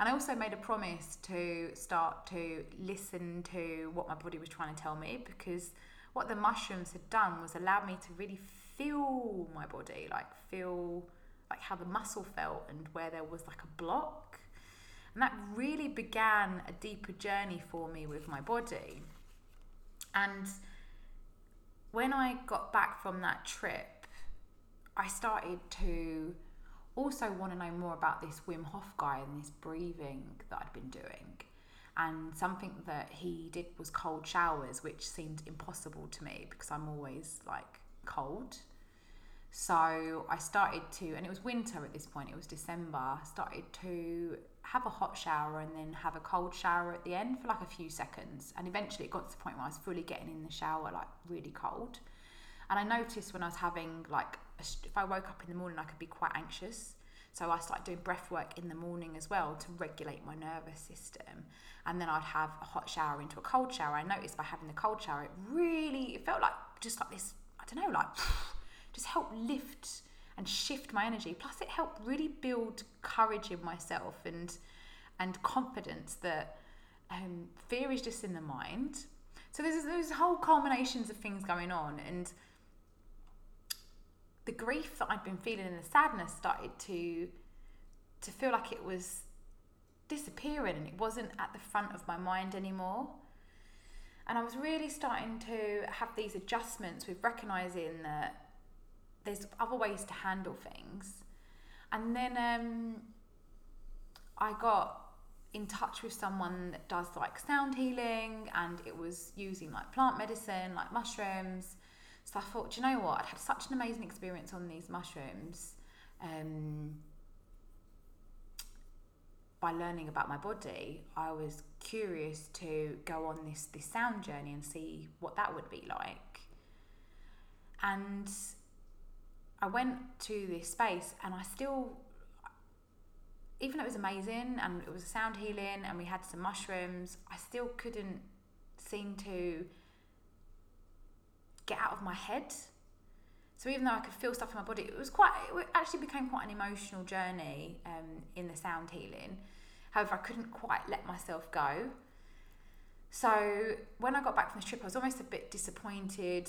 And I also made a promise to start to listen to what my body was trying to tell me because what the mushrooms had done was allowed me to really feel my body, like feel like how the muscle felt and where there was like a block. And that really began a deeper journey for me with my body. And when I got back from that trip, I started to also want to know more about this Wim Hof guy and this breathing that I'd been doing. And something that he did was cold showers, which seemed impossible to me because I'm always like cold. So I started to, and it was winter at this point, it was December, started to have a hot shower and then have a cold shower at the end for like a few seconds. And eventually it got to the point where I was fully getting in the shower, like really cold. And I noticed when I was having, like, a, if I woke up in the morning, I could be quite anxious. So I started doing breath work in the morning as well to regulate my nervous system. And then I'd have a hot shower into a cold shower. I noticed by having the cold shower, it really, it felt like just like this, I don't know, like just helped lift and shift my energy. Plus, it helped really build courage in myself and and confidence that um, fear is just in the mind. So there's there's whole culminations of things going on, and the grief that I'd been feeling and the sadness started to to feel like it was disappearing and it wasn't at the front of my mind anymore. And I was really starting to have these adjustments with recognizing that there's other ways to handle things. And then um, I got in touch with someone that does like sound healing and it was using like plant medicine, like mushrooms. So I thought, you know what? I'd had such an amazing experience on these mushrooms um, by learning about my body. I was curious to go on this this sound journey and see what that would be like. And I went to this space and I still, even though it was amazing and it was a sound healing and we had some mushrooms, I still couldn't seem to get out of my head. So even though I could feel stuff in my body, it was quite, it actually became quite an emotional journey um, in the sound healing. However, I couldn't quite let myself go. So when I got back from the trip, I was almost a bit disappointed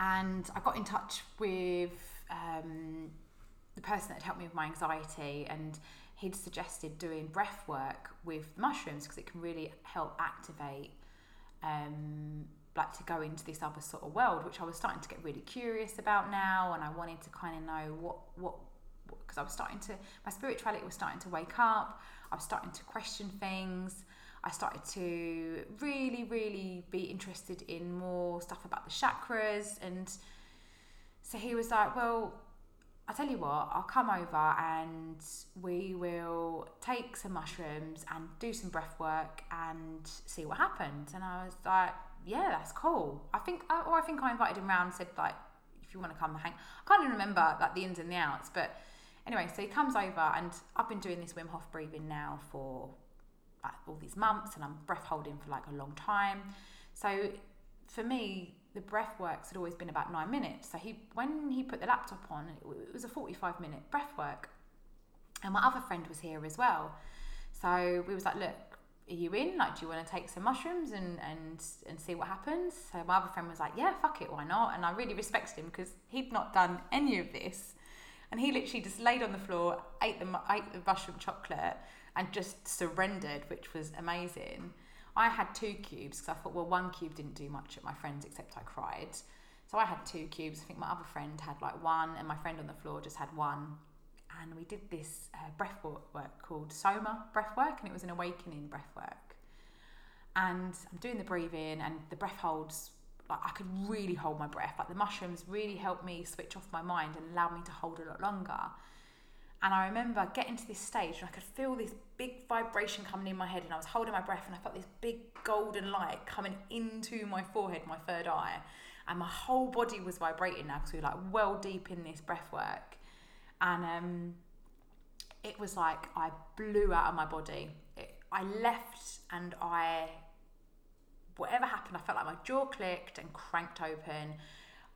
and I got in touch with um, the person that helped me with my anxiety, and he'd suggested doing breath work with mushrooms because it can really help activate um, like to go into this other sort of world which I was starting to get really curious about now and I wanted to kind of know what what because I was starting to my spirituality was starting to wake up I was starting to question things I started to really really be interested in more stuff about the chakras and so he was like well I'll tell you what, I'll come over and we will take some mushrooms and do some breath work and see what happens. And I was like, yeah, that's cool. I think, or I think I invited him round and said, like, if you want to come hang. I can't even remember like the ins and the outs, but anyway, so he comes over and I've been doing this Wim Hof breathing now for all these months and I'm breath holding for like a long time. So for me, the breath works had always been about nine minutes. So he, when he put the laptop on, it was a 45 minute breath work. And my other friend was here as well. So we was like, look, are you in? Like, do you want to take some mushrooms and, and, and see what happens? So my other friend was like, yeah, fuck it, why not? And I really respected him because he'd not done any of this. And he literally just laid on the floor, ate the, ate the mushroom chocolate and just surrendered, which was amazing. I had two cubes because I thought, well, one cube didn't do much at my friend's except I cried. So I had two cubes. I think my other friend had like one, and my friend on the floor just had one. And we did this uh, breath work called Soma breath work, and it was an awakening breath work. And I'm doing the breathing, and the breath holds. Like I could really hold my breath. Like the mushrooms really helped me switch off my mind and allow me to hold a lot longer. And I remember getting to this stage and I could feel this big vibration coming in my head and I was holding my breath and I felt this big golden light coming into my forehead, my third eye. And my whole body was vibrating now because we were like well deep in this breath work. And um, it was like I blew out of my body. It, I left and I, whatever happened, I felt like my jaw clicked and cranked open.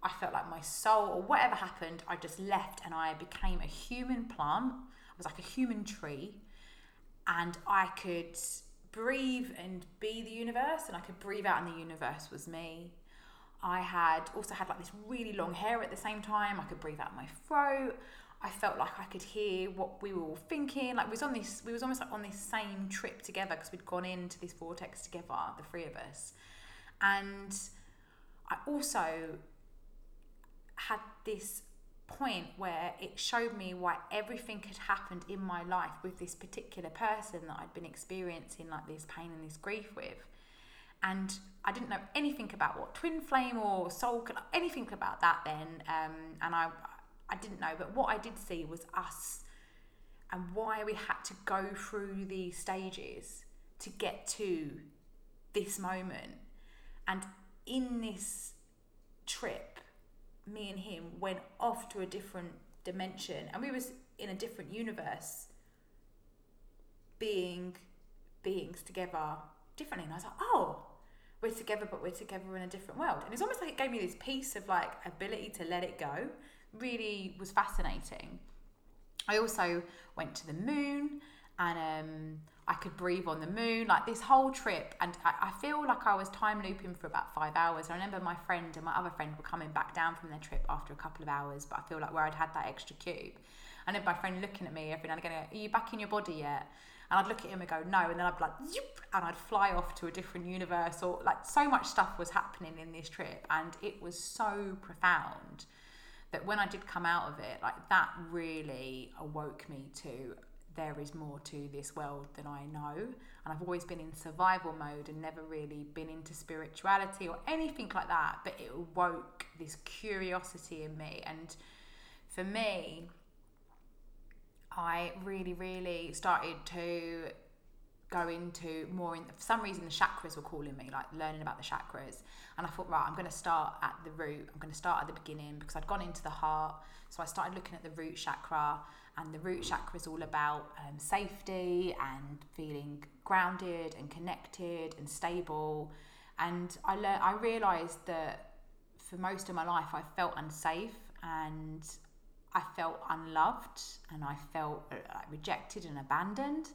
I felt like my soul or whatever happened, I just left and I became a human plant. I was like a human tree. And I could breathe and be the universe, and I could breathe out, and the universe was me. I had also had like this really long hair at the same time. I could breathe out my throat. I felt like I could hear what we were all thinking. Like we was on this, we was almost like on this same trip together because we'd gone into this vortex together, the three of us. And I also had this point where it showed me why everything had happened in my life with this particular person that I'd been experiencing like this pain and this grief with. And I didn't know anything about what twin flame or soul, anything about that then. Um, and I, I didn't know, but what I did see was us and why we had to go through these stages to get to this moment. And in this trip, me and him went off to a different dimension and we was in a different universe being beings together differently. And I was like oh we're together but we're together in a different world. And it's almost like it gave me this piece of like ability to let it go really was fascinating I also went to the moon and um, I could breathe on the moon, like this whole trip. And I, I, feel like I was time looping for about five hours. I remember my friend and my other friend were coming back down from their trip after a couple of hours, but I feel like where I'd had that extra cube. I remember my friend looking at me every now and again, Are you back in your body yet? And I'd look at him and go, No. And then I'd be like, Zoop! And I'd fly off to a different universe. Or like so much stuff was happening in this trip. And it was so profound that when I did come out of it, like that really awoke me to there is more to this world than I know. And I've always been in survival mode and never really been into spirituality or anything like that. But it woke this curiosity in me. And for me, I really, really started to go into more in for some reason the chakras were calling me like learning about the chakras and I thought right I'm going to start at the root I'm going to start at the beginning because I'd gone into the heart so I started looking at the root chakra and the root chakra is all about um, safety and feeling grounded and connected and stable. And I learned, I realised that for most of my life, I felt unsafe and I felt unloved and I felt uh, rejected and abandoned.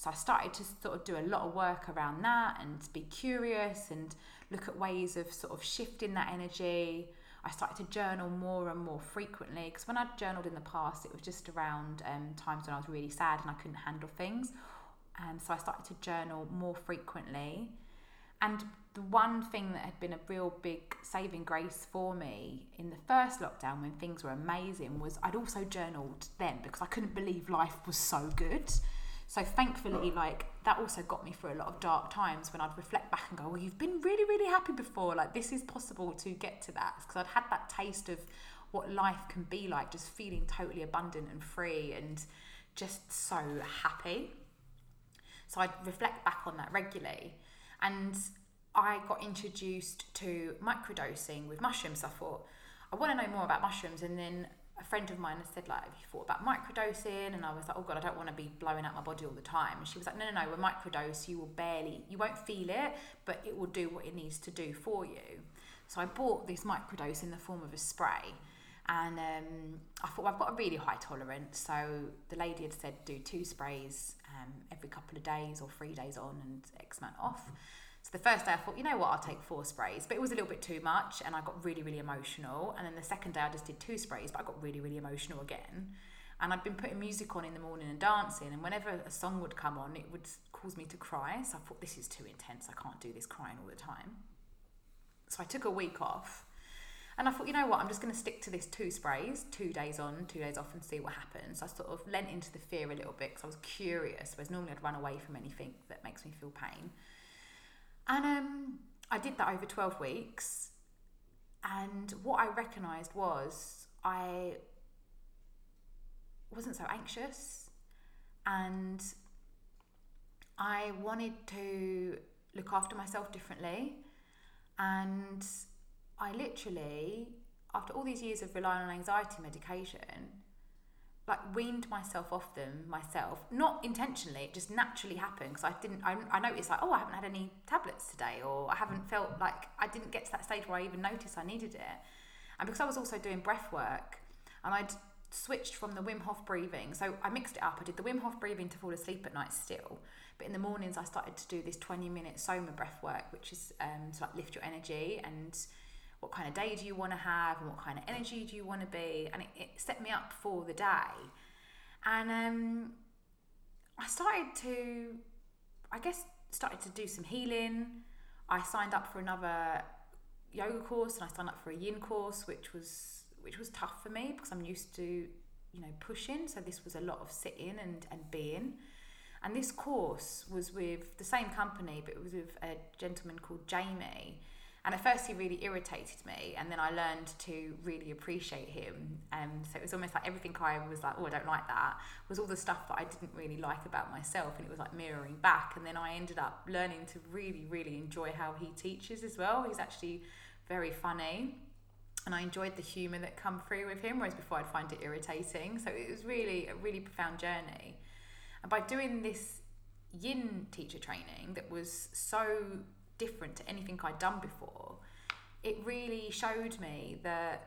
So I started to sort of do a lot of work around that and be curious and look at ways of sort of shifting that energy. I started to journal more and more frequently because when I'd journaled in the past, it was just around um, times when I was really sad and I couldn't handle things. And so I started to journal more frequently. And the one thing that had been a real big saving grace for me in the first lockdown when things were amazing was I'd also journaled then because I couldn't believe life was so good. So thankfully, like that also got me through a lot of dark times when I'd reflect back and go, well, you've been really, really happy before. Like this is possible to get to that because I'd had that taste of what life can be like, just feeling totally abundant and free and just so happy. So I'd reflect back on that regularly. And I got introduced to microdosing with mushrooms. I thought, I want to know more about mushrooms. And then a friend of mine has said, like, have you thought about microdosing? And I was like, oh God, I don't want to be blowing out my body all the time. And she was like, no, no, no, with microdose, you will barely, you won't feel it, but it will do what it needs to do for you. So I bought this microdose in the form of a spray. And um, I thought, well, I've got a really high tolerance. So the lady had said, do two sprays um, every couple of days or three days on and X amount off. Mm-hmm. So the first day I thought, you know what, I'll take four sprays, but it was a little bit too much and I got really, really emotional. And then the second day I just did two sprays, but I got really, really emotional again. And I'd been putting music on in the morning and dancing, and whenever a song would come on, it would cause me to cry. So I thought, this is too intense. I can't do this crying all the time. So I took a week off. And I thought, you know what, I'm just going to stick to this two sprays, two days on, two days off, and see what happens. I sort of lent into the fear a little bit because I was curious, whereas normally I'd run away from anything that makes me feel pain. And um, I did that over 12 weeks. And what I recognised was I wasn't so anxious and I wanted to look after myself differently. And I literally, after all these years of relying on anxiety medication, like weaned myself off them myself not intentionally it just naturally happened because i didn't I, I noticed like oh i haven't had any tablets today or i haven't felt like i didn't get to that stage where i even noticed i needed it. And because i was also doing breath work and i'd switched from the wim hof breathing so i mixed it up i did the wim hof breathing to fall asleep at night still but in the mornings i started to do this 20 minute soma breath work which is um, to like lift your energy and what kind of day do you want to have and what kind of energy do you want to be? And it, it set me up for the day. And um, i started to i guess started to do some healing. I signed up for another yoga course and i signed up for a yin course which was which was tough for me because i'm used to you know pushing. So this was a lot of sitting and and being. And this course was with the same company but it was with a gentleman called jamie and at first, he really irritated me, and then I learned to really appreciate him. And um, so it was almost like everything I was like, oh, I don't like that, was all the stuff that I didn't really like about myself, and it was like mirroring back. And then I ended up learning to really, really enjoy how he teaches as well. He's actually very funny, and I enjoyed the humour that come through with him, whereas before I'd find it irritating. So it was really a really profound journey. And by doing this yin teacher training that was so different to anything I'd done before, it really showed me that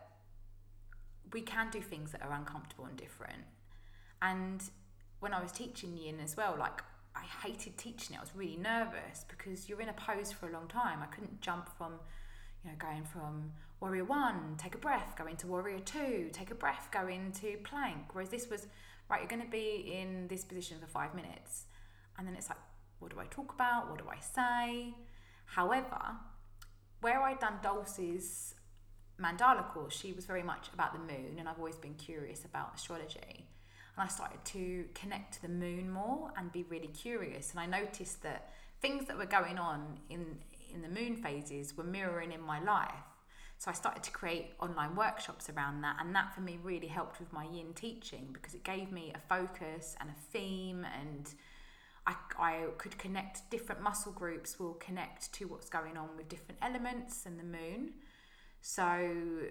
we can do things that are uncomfortable and different. And when I was teaching yin as well, like I hated teaching it. I was really nervous because you're in a pose for a long time. I couldn't jump from, you know, going from warrior one, take a breath, go into warrior two, take a breath, go into plank. Whereas this was, right, you're going to be in this position for five minutes. And then it's like, what do I talk about? What do I say? However, where I'd done Dulce's mandala course, she was very much about the moon, and I've always been curious about astrology. And I started to connect to the moon more and be really curious. And I noticed that things that were going on in, in the moon phases were mirroring in my life. So I started to create online workshops around that, and that for me really helped with my yin teaching because it gave me a focus and a theme and I, I could connect different muscle groups will connect to what's going on with different elements and the moon. So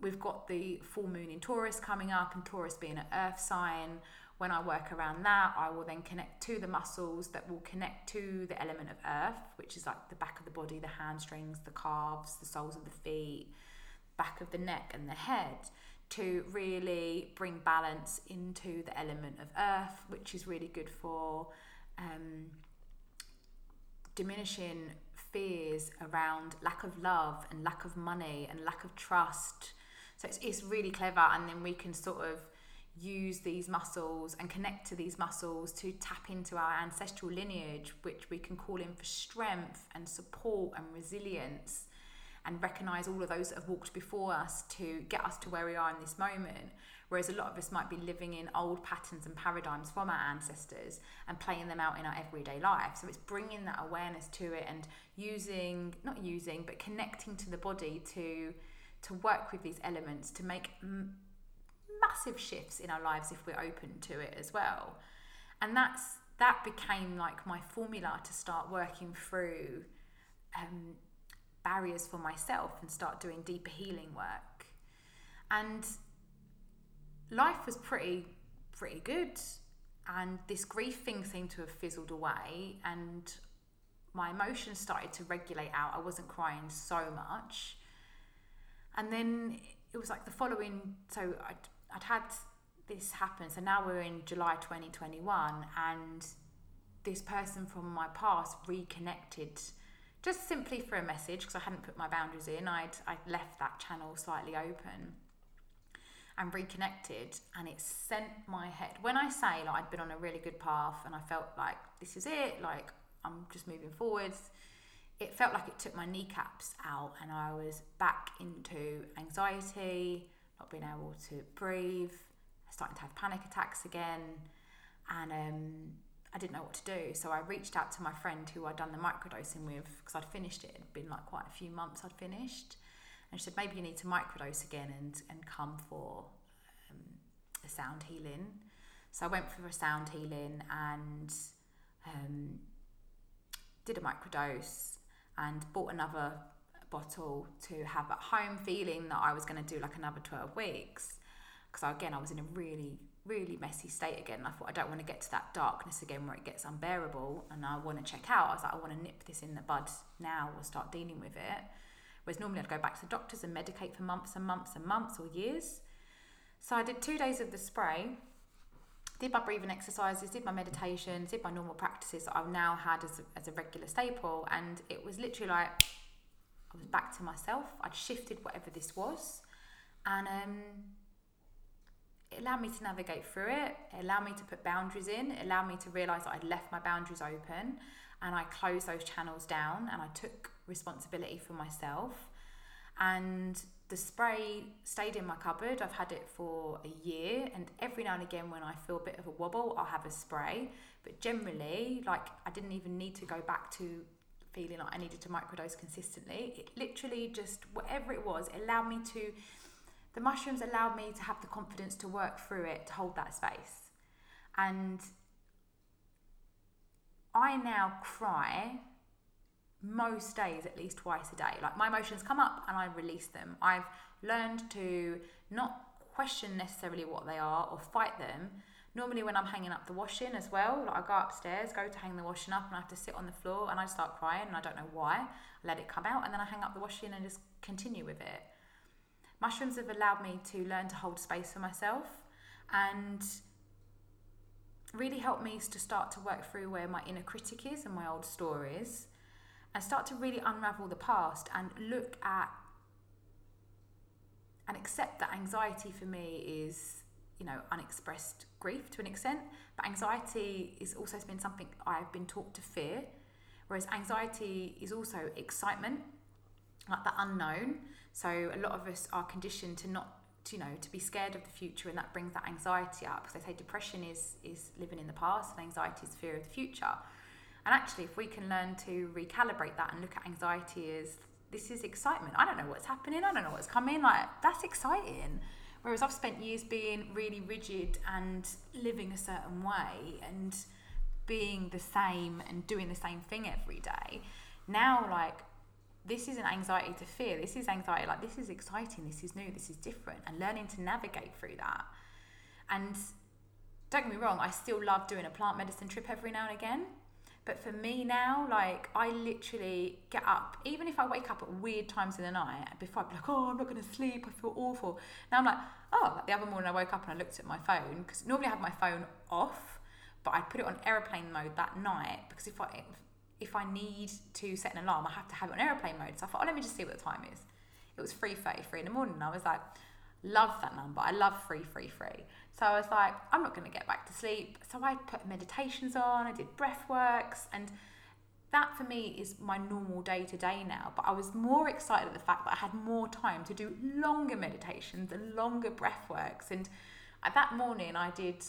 we've got the full moon in Taurus coming up, and Taurus being an earth sign. When I work around that, I will then connect to the muscles that will connect to the element of earth, which is like the back of the body, the hamstrings, the calves, the soles of the feet, back of the neck, and the head to really bring balance into the element of earth, which is really good for um, diminishing fears around lack of love and lack of money and lack of trust. So it's, it's really clever, and then we can sort of use these muscles and connect to these muscles to tap into our ancestral lineage, which we can call in for strength and support and resilience, and recognize all of those that have walked before us to get us to where we are in this moment. Whereas a lot of us might be living in old patterns and paradigms from our ancestors and playing them out in our everyday life. So it's bringing that awareness to it and using, not using, but connecting to the body to to work with these elements to make m- massive shifts in our lives if we're open to it as well. And that's that became like my formula to start working through um, barriers for myself and start doing deeper healing work. And life was pretty pretty good. And this grief thing seemed to have fizzled away and my emotions started to regulate out. I wasn't crying so much. And then it was like the following so i'd, I'd had this happen. So now we're in july 2021 and this person from my past reconnected just simply for a message because i hadn't put my boundaries in. I'd, I'd left that channel slightly open and reconnected and it sent my head. When i say like i'd been on a really good path and i felt like this is it like i'm just moving forwards it felt like it took my kneecaps out and i was back into anxiety not being able to breathe starting to have panic attacks again and um, i didn't know what to do. So i reached out to my friend who i'd done the microdosing with because i'd finished it it'd been like quite a few months i'd finished and she said maybe you need to microdose again and and come for um, a sound healing. So I went for a sound healing and um, did a microdose and bought another bottle to have at home, feeling that I was going to do like another twelve weeks. Because again, I was in a really really messy state again. I thought I don't want to get to that darkness again where it gets unbearable and I want to check out. I was like, I want to nip this in the bud now or start dealing with it. Whereas normally I'd go back to the doctors and medicate for months and months and months or years. So I did two days of the spray, did my breathing exercises, did my meditations, did my normal practices that I've now had as a, as a regular staple. And it was literally like I was back to myself. I'd shifted whatever this was. And um, it allowed me to navigate through it. It allowed me to put boundaries in. It allowed me to realize that I'd left my boundaries open and I closed those channels down and I took responsibility for myself. And the spray stayed in my cupboard. I've had it for a year, and every now and again, when I feel a bit of a wobble, I'll have a spray. But generally, like I didn't even need to go back to feeling like I needed to microdose consistently. It literally just whatever it was, it allowed me to. The mushrooms allowed me to have the confidence to work through it, to hold that space, and I now cry most days at least twice a day. Like my emotions come up and I release them. I've learned to not question necessarily what they are or fight them. Normally when I'm hanging up the washing as well, like I go upstairs, go to hang the washing up and I have to sit on the floor and I start crying and I don't know why. I let it come out and then I hang up the washing and just continue with it. Mushrooms have allowed me to learn to hold space for myself and really helped me to start to work through where my inner critic is and my old stories and start to really unravel the past and look at and accept that anxiety for me is you know unexpressed grief to an extent but anxiety is also been something i've been taught to fear whereas anxiety is also excitement like the unknown. So a lot of us are conditioned to not to, you know to be scared of the future and that brings that anxiety up because they say depression is is living in the past and anxiety is fear of the future and actually, if we can learn to recalibrate that and look at anxiety as this is excitement. I don't know what's happening. I don't know what's coming. Like that's exciting. Whereas I've spent years being really rigid and living a certain way and being the same and doing the same thing every day. Now, like this isn't anxiety to fear. This is anxiety like this is exciting. This is new. This is different. And learning to navigate through that. And don't get me wrong, I still love doing a plant medicine trip every now and again. But for me now, like I literally get up, even if I wake up at weird times in the night, before I'd be like, oh, I'm not going to sleep, I feel awful. Now I'm like, oh, like the other morning I woke up and I looked at my phone, because normally I have my phone off, but I'd put it on airplane mode that night, because if I, if I need to set an alarm, I have to have it on aeroplane mode. So I thought, oh, let me just see what the time is. It was 3.33 in the morning. I was like, love that number. I love 333. So I was like, I'm not going to get back to sleep. So I put meditations on, I did breath works, and that for me is my normal day to day now. But I was more excited at the fact that I had more time to do longer meditations and longer breath works. And that morning, I did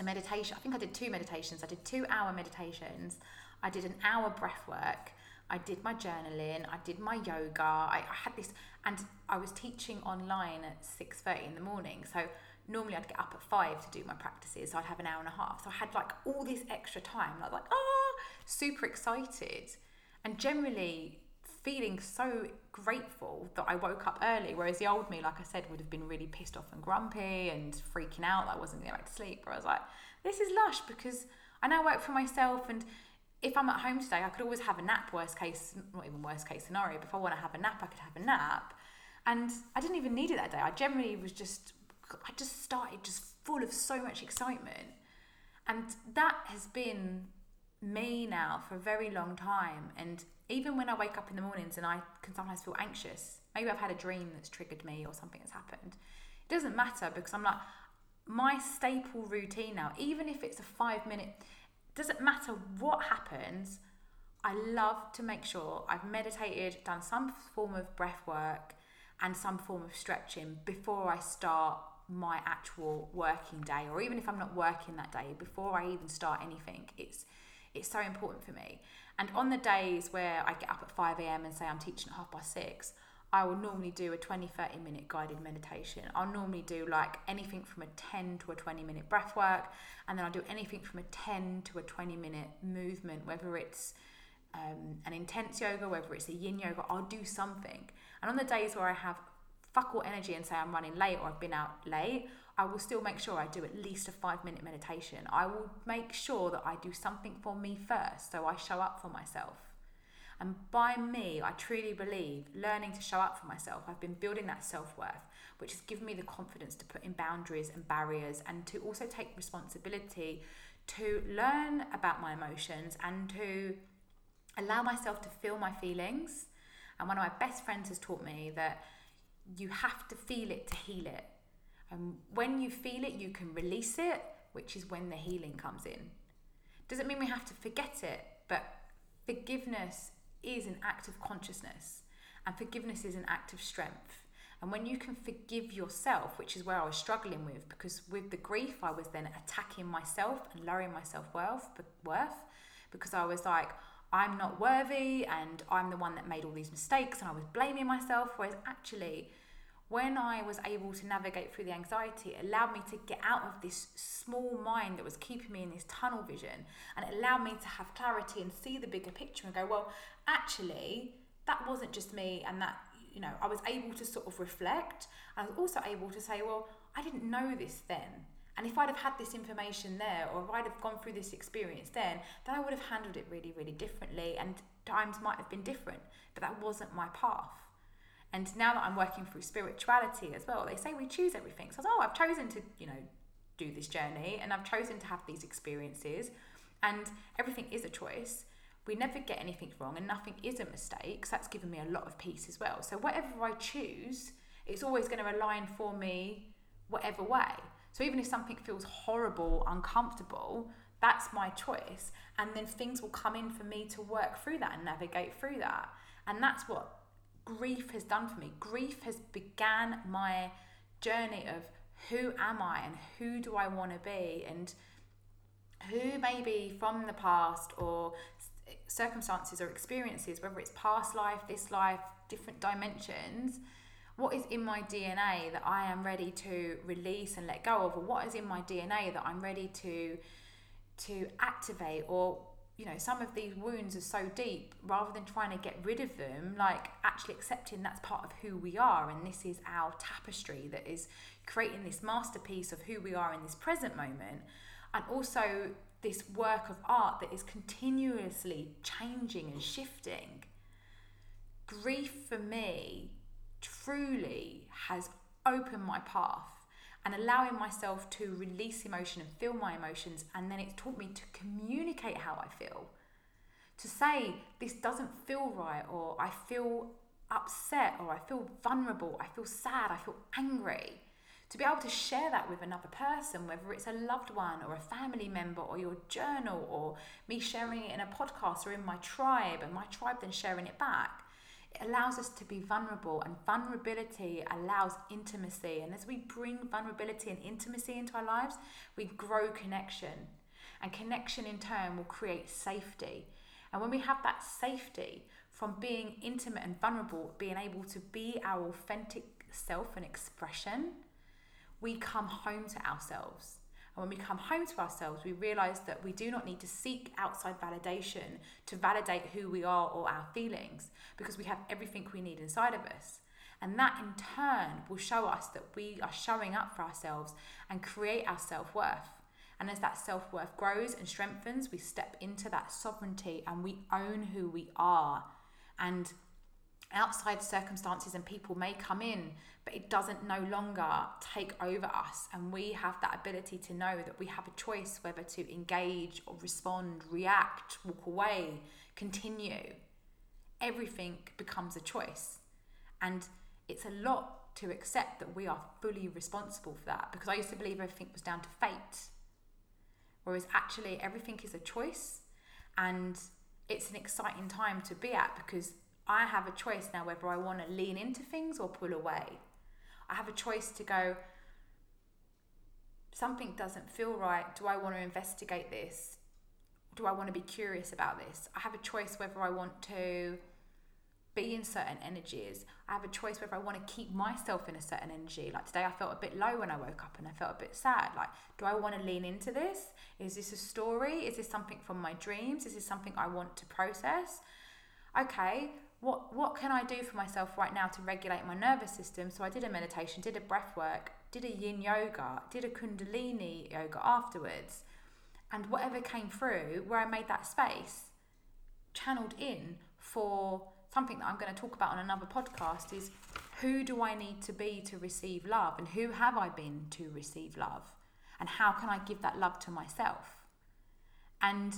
a meditation. I think I did two meditations. I did two hour meditations. I did an hour breath work. I did my journaling. I did my yoga. I, I had this, and I was teaching online at six thirty in the morning. So normally I'd get up at five to do my practices. So I'd have an hour and a half. So I had like all this extra time. Was like, ah, super excited. And generally feeling so grateful that I woke up early. Whereas the old me, like I said, would have been really pissed off and grumpy and freaking out that I wasn't going back to sleep. But I was like, this is lush because I now work for myself and if I'm at home today, I could always have a nap, worst case, not even worst case scenario, but if I want to have a nap, I could have a nap. And I didn't even need it that day. I generally was just I just started just full of so much excitement. And that has been me now for a very long time. And even when I wake up in the mornings and I can sometimes feel anxious, maybe I've had a dream that's triggered me or something has happened, it doesn't matter because I'm like, my staple routine now, even if it's a five minute, doesn't matter what happens, I love to make sure I've meditated, done some form of breath work and some form of stretching before I start my actual working day or even if I'm not working that day before I even start anything it's it's so important for me and on the days where I get up at 5 a.m. and say I'm teaching at half past six I will normally do a 20 30 minute guided meditation I'll normally do like anything from a 10 to a 20 minute breath work and then I'll do anything from a 10 to a 20 minute movement whether it's um, an intense yoga whether it's a yin yoga I'll do something and on the days where I have fuck all energy and say I'm running late or I've been out late, I will still make sure I do at least a five minute meditation. I will make sure that I do something for me first so I show up for myself. And by me, I truly believe learning to show up for myself, I've been building that self worth, which has given me the confidence to put in boundaries and barriers and to also take responsibility to learn about my emotions and to allow myself to feel my feelings. And one of my best friends has taught me that you have to feel it to heal it. And when you feel it, you can release it, which is when the healing comes in. Doesn't mean we have to forget it, but forgiveness is an act of consciousness, and forgiveness is an act of strength. And when you can forgive yourself, which is where I was struggling with, because with the grief, I was then attacking myself and lowering myself worth, worth, because I was like, I'm not worthy and I'm the one that made all these mistakes and I was blaming myself. Whereas actually, when I was able to navigate through the anxiety, it allowed me to get out of this small mind that was keeping me in this tunnel vision and it allowed me to have clarity and see the bigger picture and go, well, actually, that wasn't just me and that, you know, I was able to sort of reflect. I was also able to say, well, I didn't know this then. And if I'd have had this information there, or if I'd have gone through this experience then, then I would have handled it really, really differently. And times might have been different, but that wasn't my path. And now that I'm working through spirituality as well, they say we choose everything. So was, oh, I've chosen to, you know, do this journey and I've chosen to have these experiences. And everything is a choice. We never get anything wrong and nothing is a mistake. So that's given me a lot of peace as well. So whatever I choose, it's always going to align for me whatever way. So even if something feels horrible, uncomfortable, that's my choice. And then things will come in for me to work through that and navigate through that. And that's what grief has done for me. Grief has began my journey of who am I and who do I want to be and who maybe from the past or circumstances or experiences, whether it's past life, this life, different dimensions, what is in my DNA that I am ready to release and let go of, or what is in my DNA that I'm ready to to activate, or you know, some of these wounds are so deep, rather than trying to get rid of them, like actually accepting that's part of who we are, and this is our tapestry that is creating this masterpiece of who we are in this present moment, and also this work of art that is continuously changing and shifting. Grief for me truly has opened my path and allowing myself to release emotion and feel my emotions and then it's taught me to communicate how I feel. to say this doesn't feel right, or I feel upset, or I feel vulnerable, I feel sad, I feel angry. To be able to share that with another person, whether it's a loved one or a family member or your journal or me sharing it in a podcast or in my tribe and my tribe then sharing it back, it allows us to be vulnerable and vulnerability allows intimacy. And as we bring vulnerability and intimacy into our lives, we grow connection. And connection in turn will create safety. And when we have that safety from being intimate and vulnerable, being able to be our authentic self and expression, we come home to ourselves. And when we come home to ourselves, we realize that we do not need to seek outside validation to validate who we are or our feelings because we have everything we need inside of us. And that in turn will show us that we are showing up for ourselves and create our self worth. And as that self worth grows and strengthens, we step into that sovereignty and we own who we are. And outside circumstances and people may come in, but it doesn't no longer take over us. And we have that ability to know that we have a choice whether to engage or respond, react, walk away, continue. Everything becomes a choice. And it's a lot to accept that we are fully responsible for that because I used to believe everything was down to fate Whereas actually, everything is a choice and it's an exciting time to be at because I have a choice now whether I want to lean into things or pull away. I have a choice to go, something doesn't feel right. Do I want to investigate this? Do I want to be curious about this? I have a choice whether I want to be in certain energies. I have a choice whether I want to keep myself in a certain energy. Like today, I felt a bit low when I woke up and I felt a bit sad. Like, do I want to lean into this? Is this a story? Is this something from my dreams? Is this something I want to process? Okay, what what can I do for myself right now to regulate my nervous system? So I did a meditation, did a breath work, did a yin yoga, did a kundalini yoga afterwards. And whatever came through, where I made that space, channeled in for something that I'm going to talk about on another podcast is who do I need to be to receive love and who have I been to receive love and how can I give that love to myself? And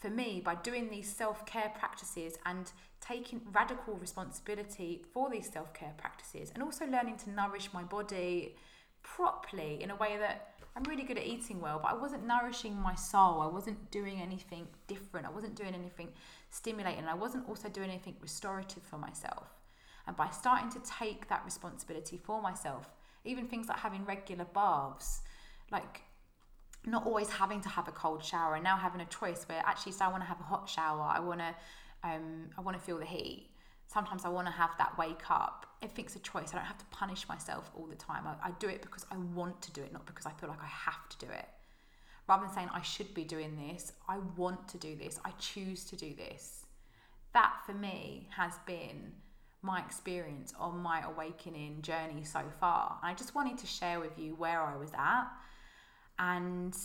for me, by doing these self care practices and taking radical responsibility for these self care practices and also learning to nourish my body properly in a way that I'm really good at eating well, but I wasn't nourishing my soul. I wasn't doing anything different. I wasn't doing anything stimulating. I wasn't also doing anything restorative for myself. And by starting to take that responsibility for myself, even things like having regular baths, like not always having to have a cold shower and now having a choice where actually so I want to have a hot shower, I want to um, I want to feel the heat sometimes I want to have that wake up. Everything's a choice. I don't have to punish myself all the time. I, I do it because I want to do it, not because I feel like I have to do it. Rather than saying I should be doing this, I want to do this. I choose to do this. That for me has been my experience on my awakening journey so far. I just wanted to share with you where I was at and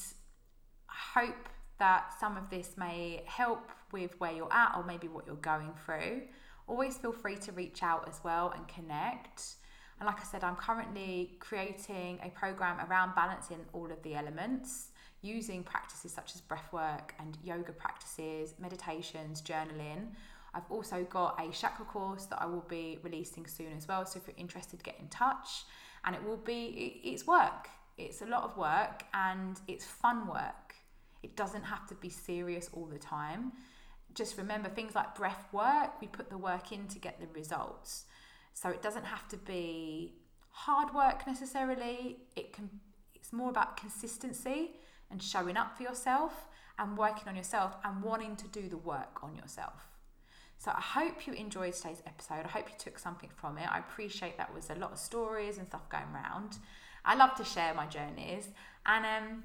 hope that some of this may help with where you're at or maybe what you're going through always feel free to reach out as well and connect. And like I said, I'm currently creating a program around balancing all of the elements using practices such as breath work and yoga practices, meditations, journaling. I've also got a chakra course that I will be releasing soon as well. So if you're interested, get in touch. And it will be, it's work. It's a lot of work and it's fun work. It doesn't have to be serious all the time just remember things like breath work, we put the work in to get the results. So it doesn't have to be hard work necessarily. It can it's more about consistency and showing up for yourself and working on yourself and wanting to do the work on yourself. So I hope you enjoyed today's episode. I hope you took something from it. I appreciate that was a lot of stories and stuff going around. I love to share my journeys and um,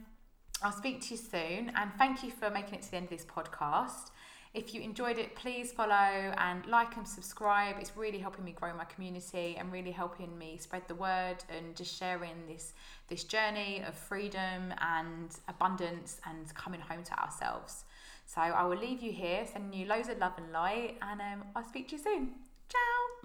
I'll speak to you soon and thank you for making it to the end of this podcast. If you enjoyed it, please follow and like and subscribe. It's really helping me grow my community and really helping me spread the word and just sharing this this journey of freedom and abundance and coming home to ourselves. So I will leave you here, sending you loads of love and light, and um, I'll speak to you soon.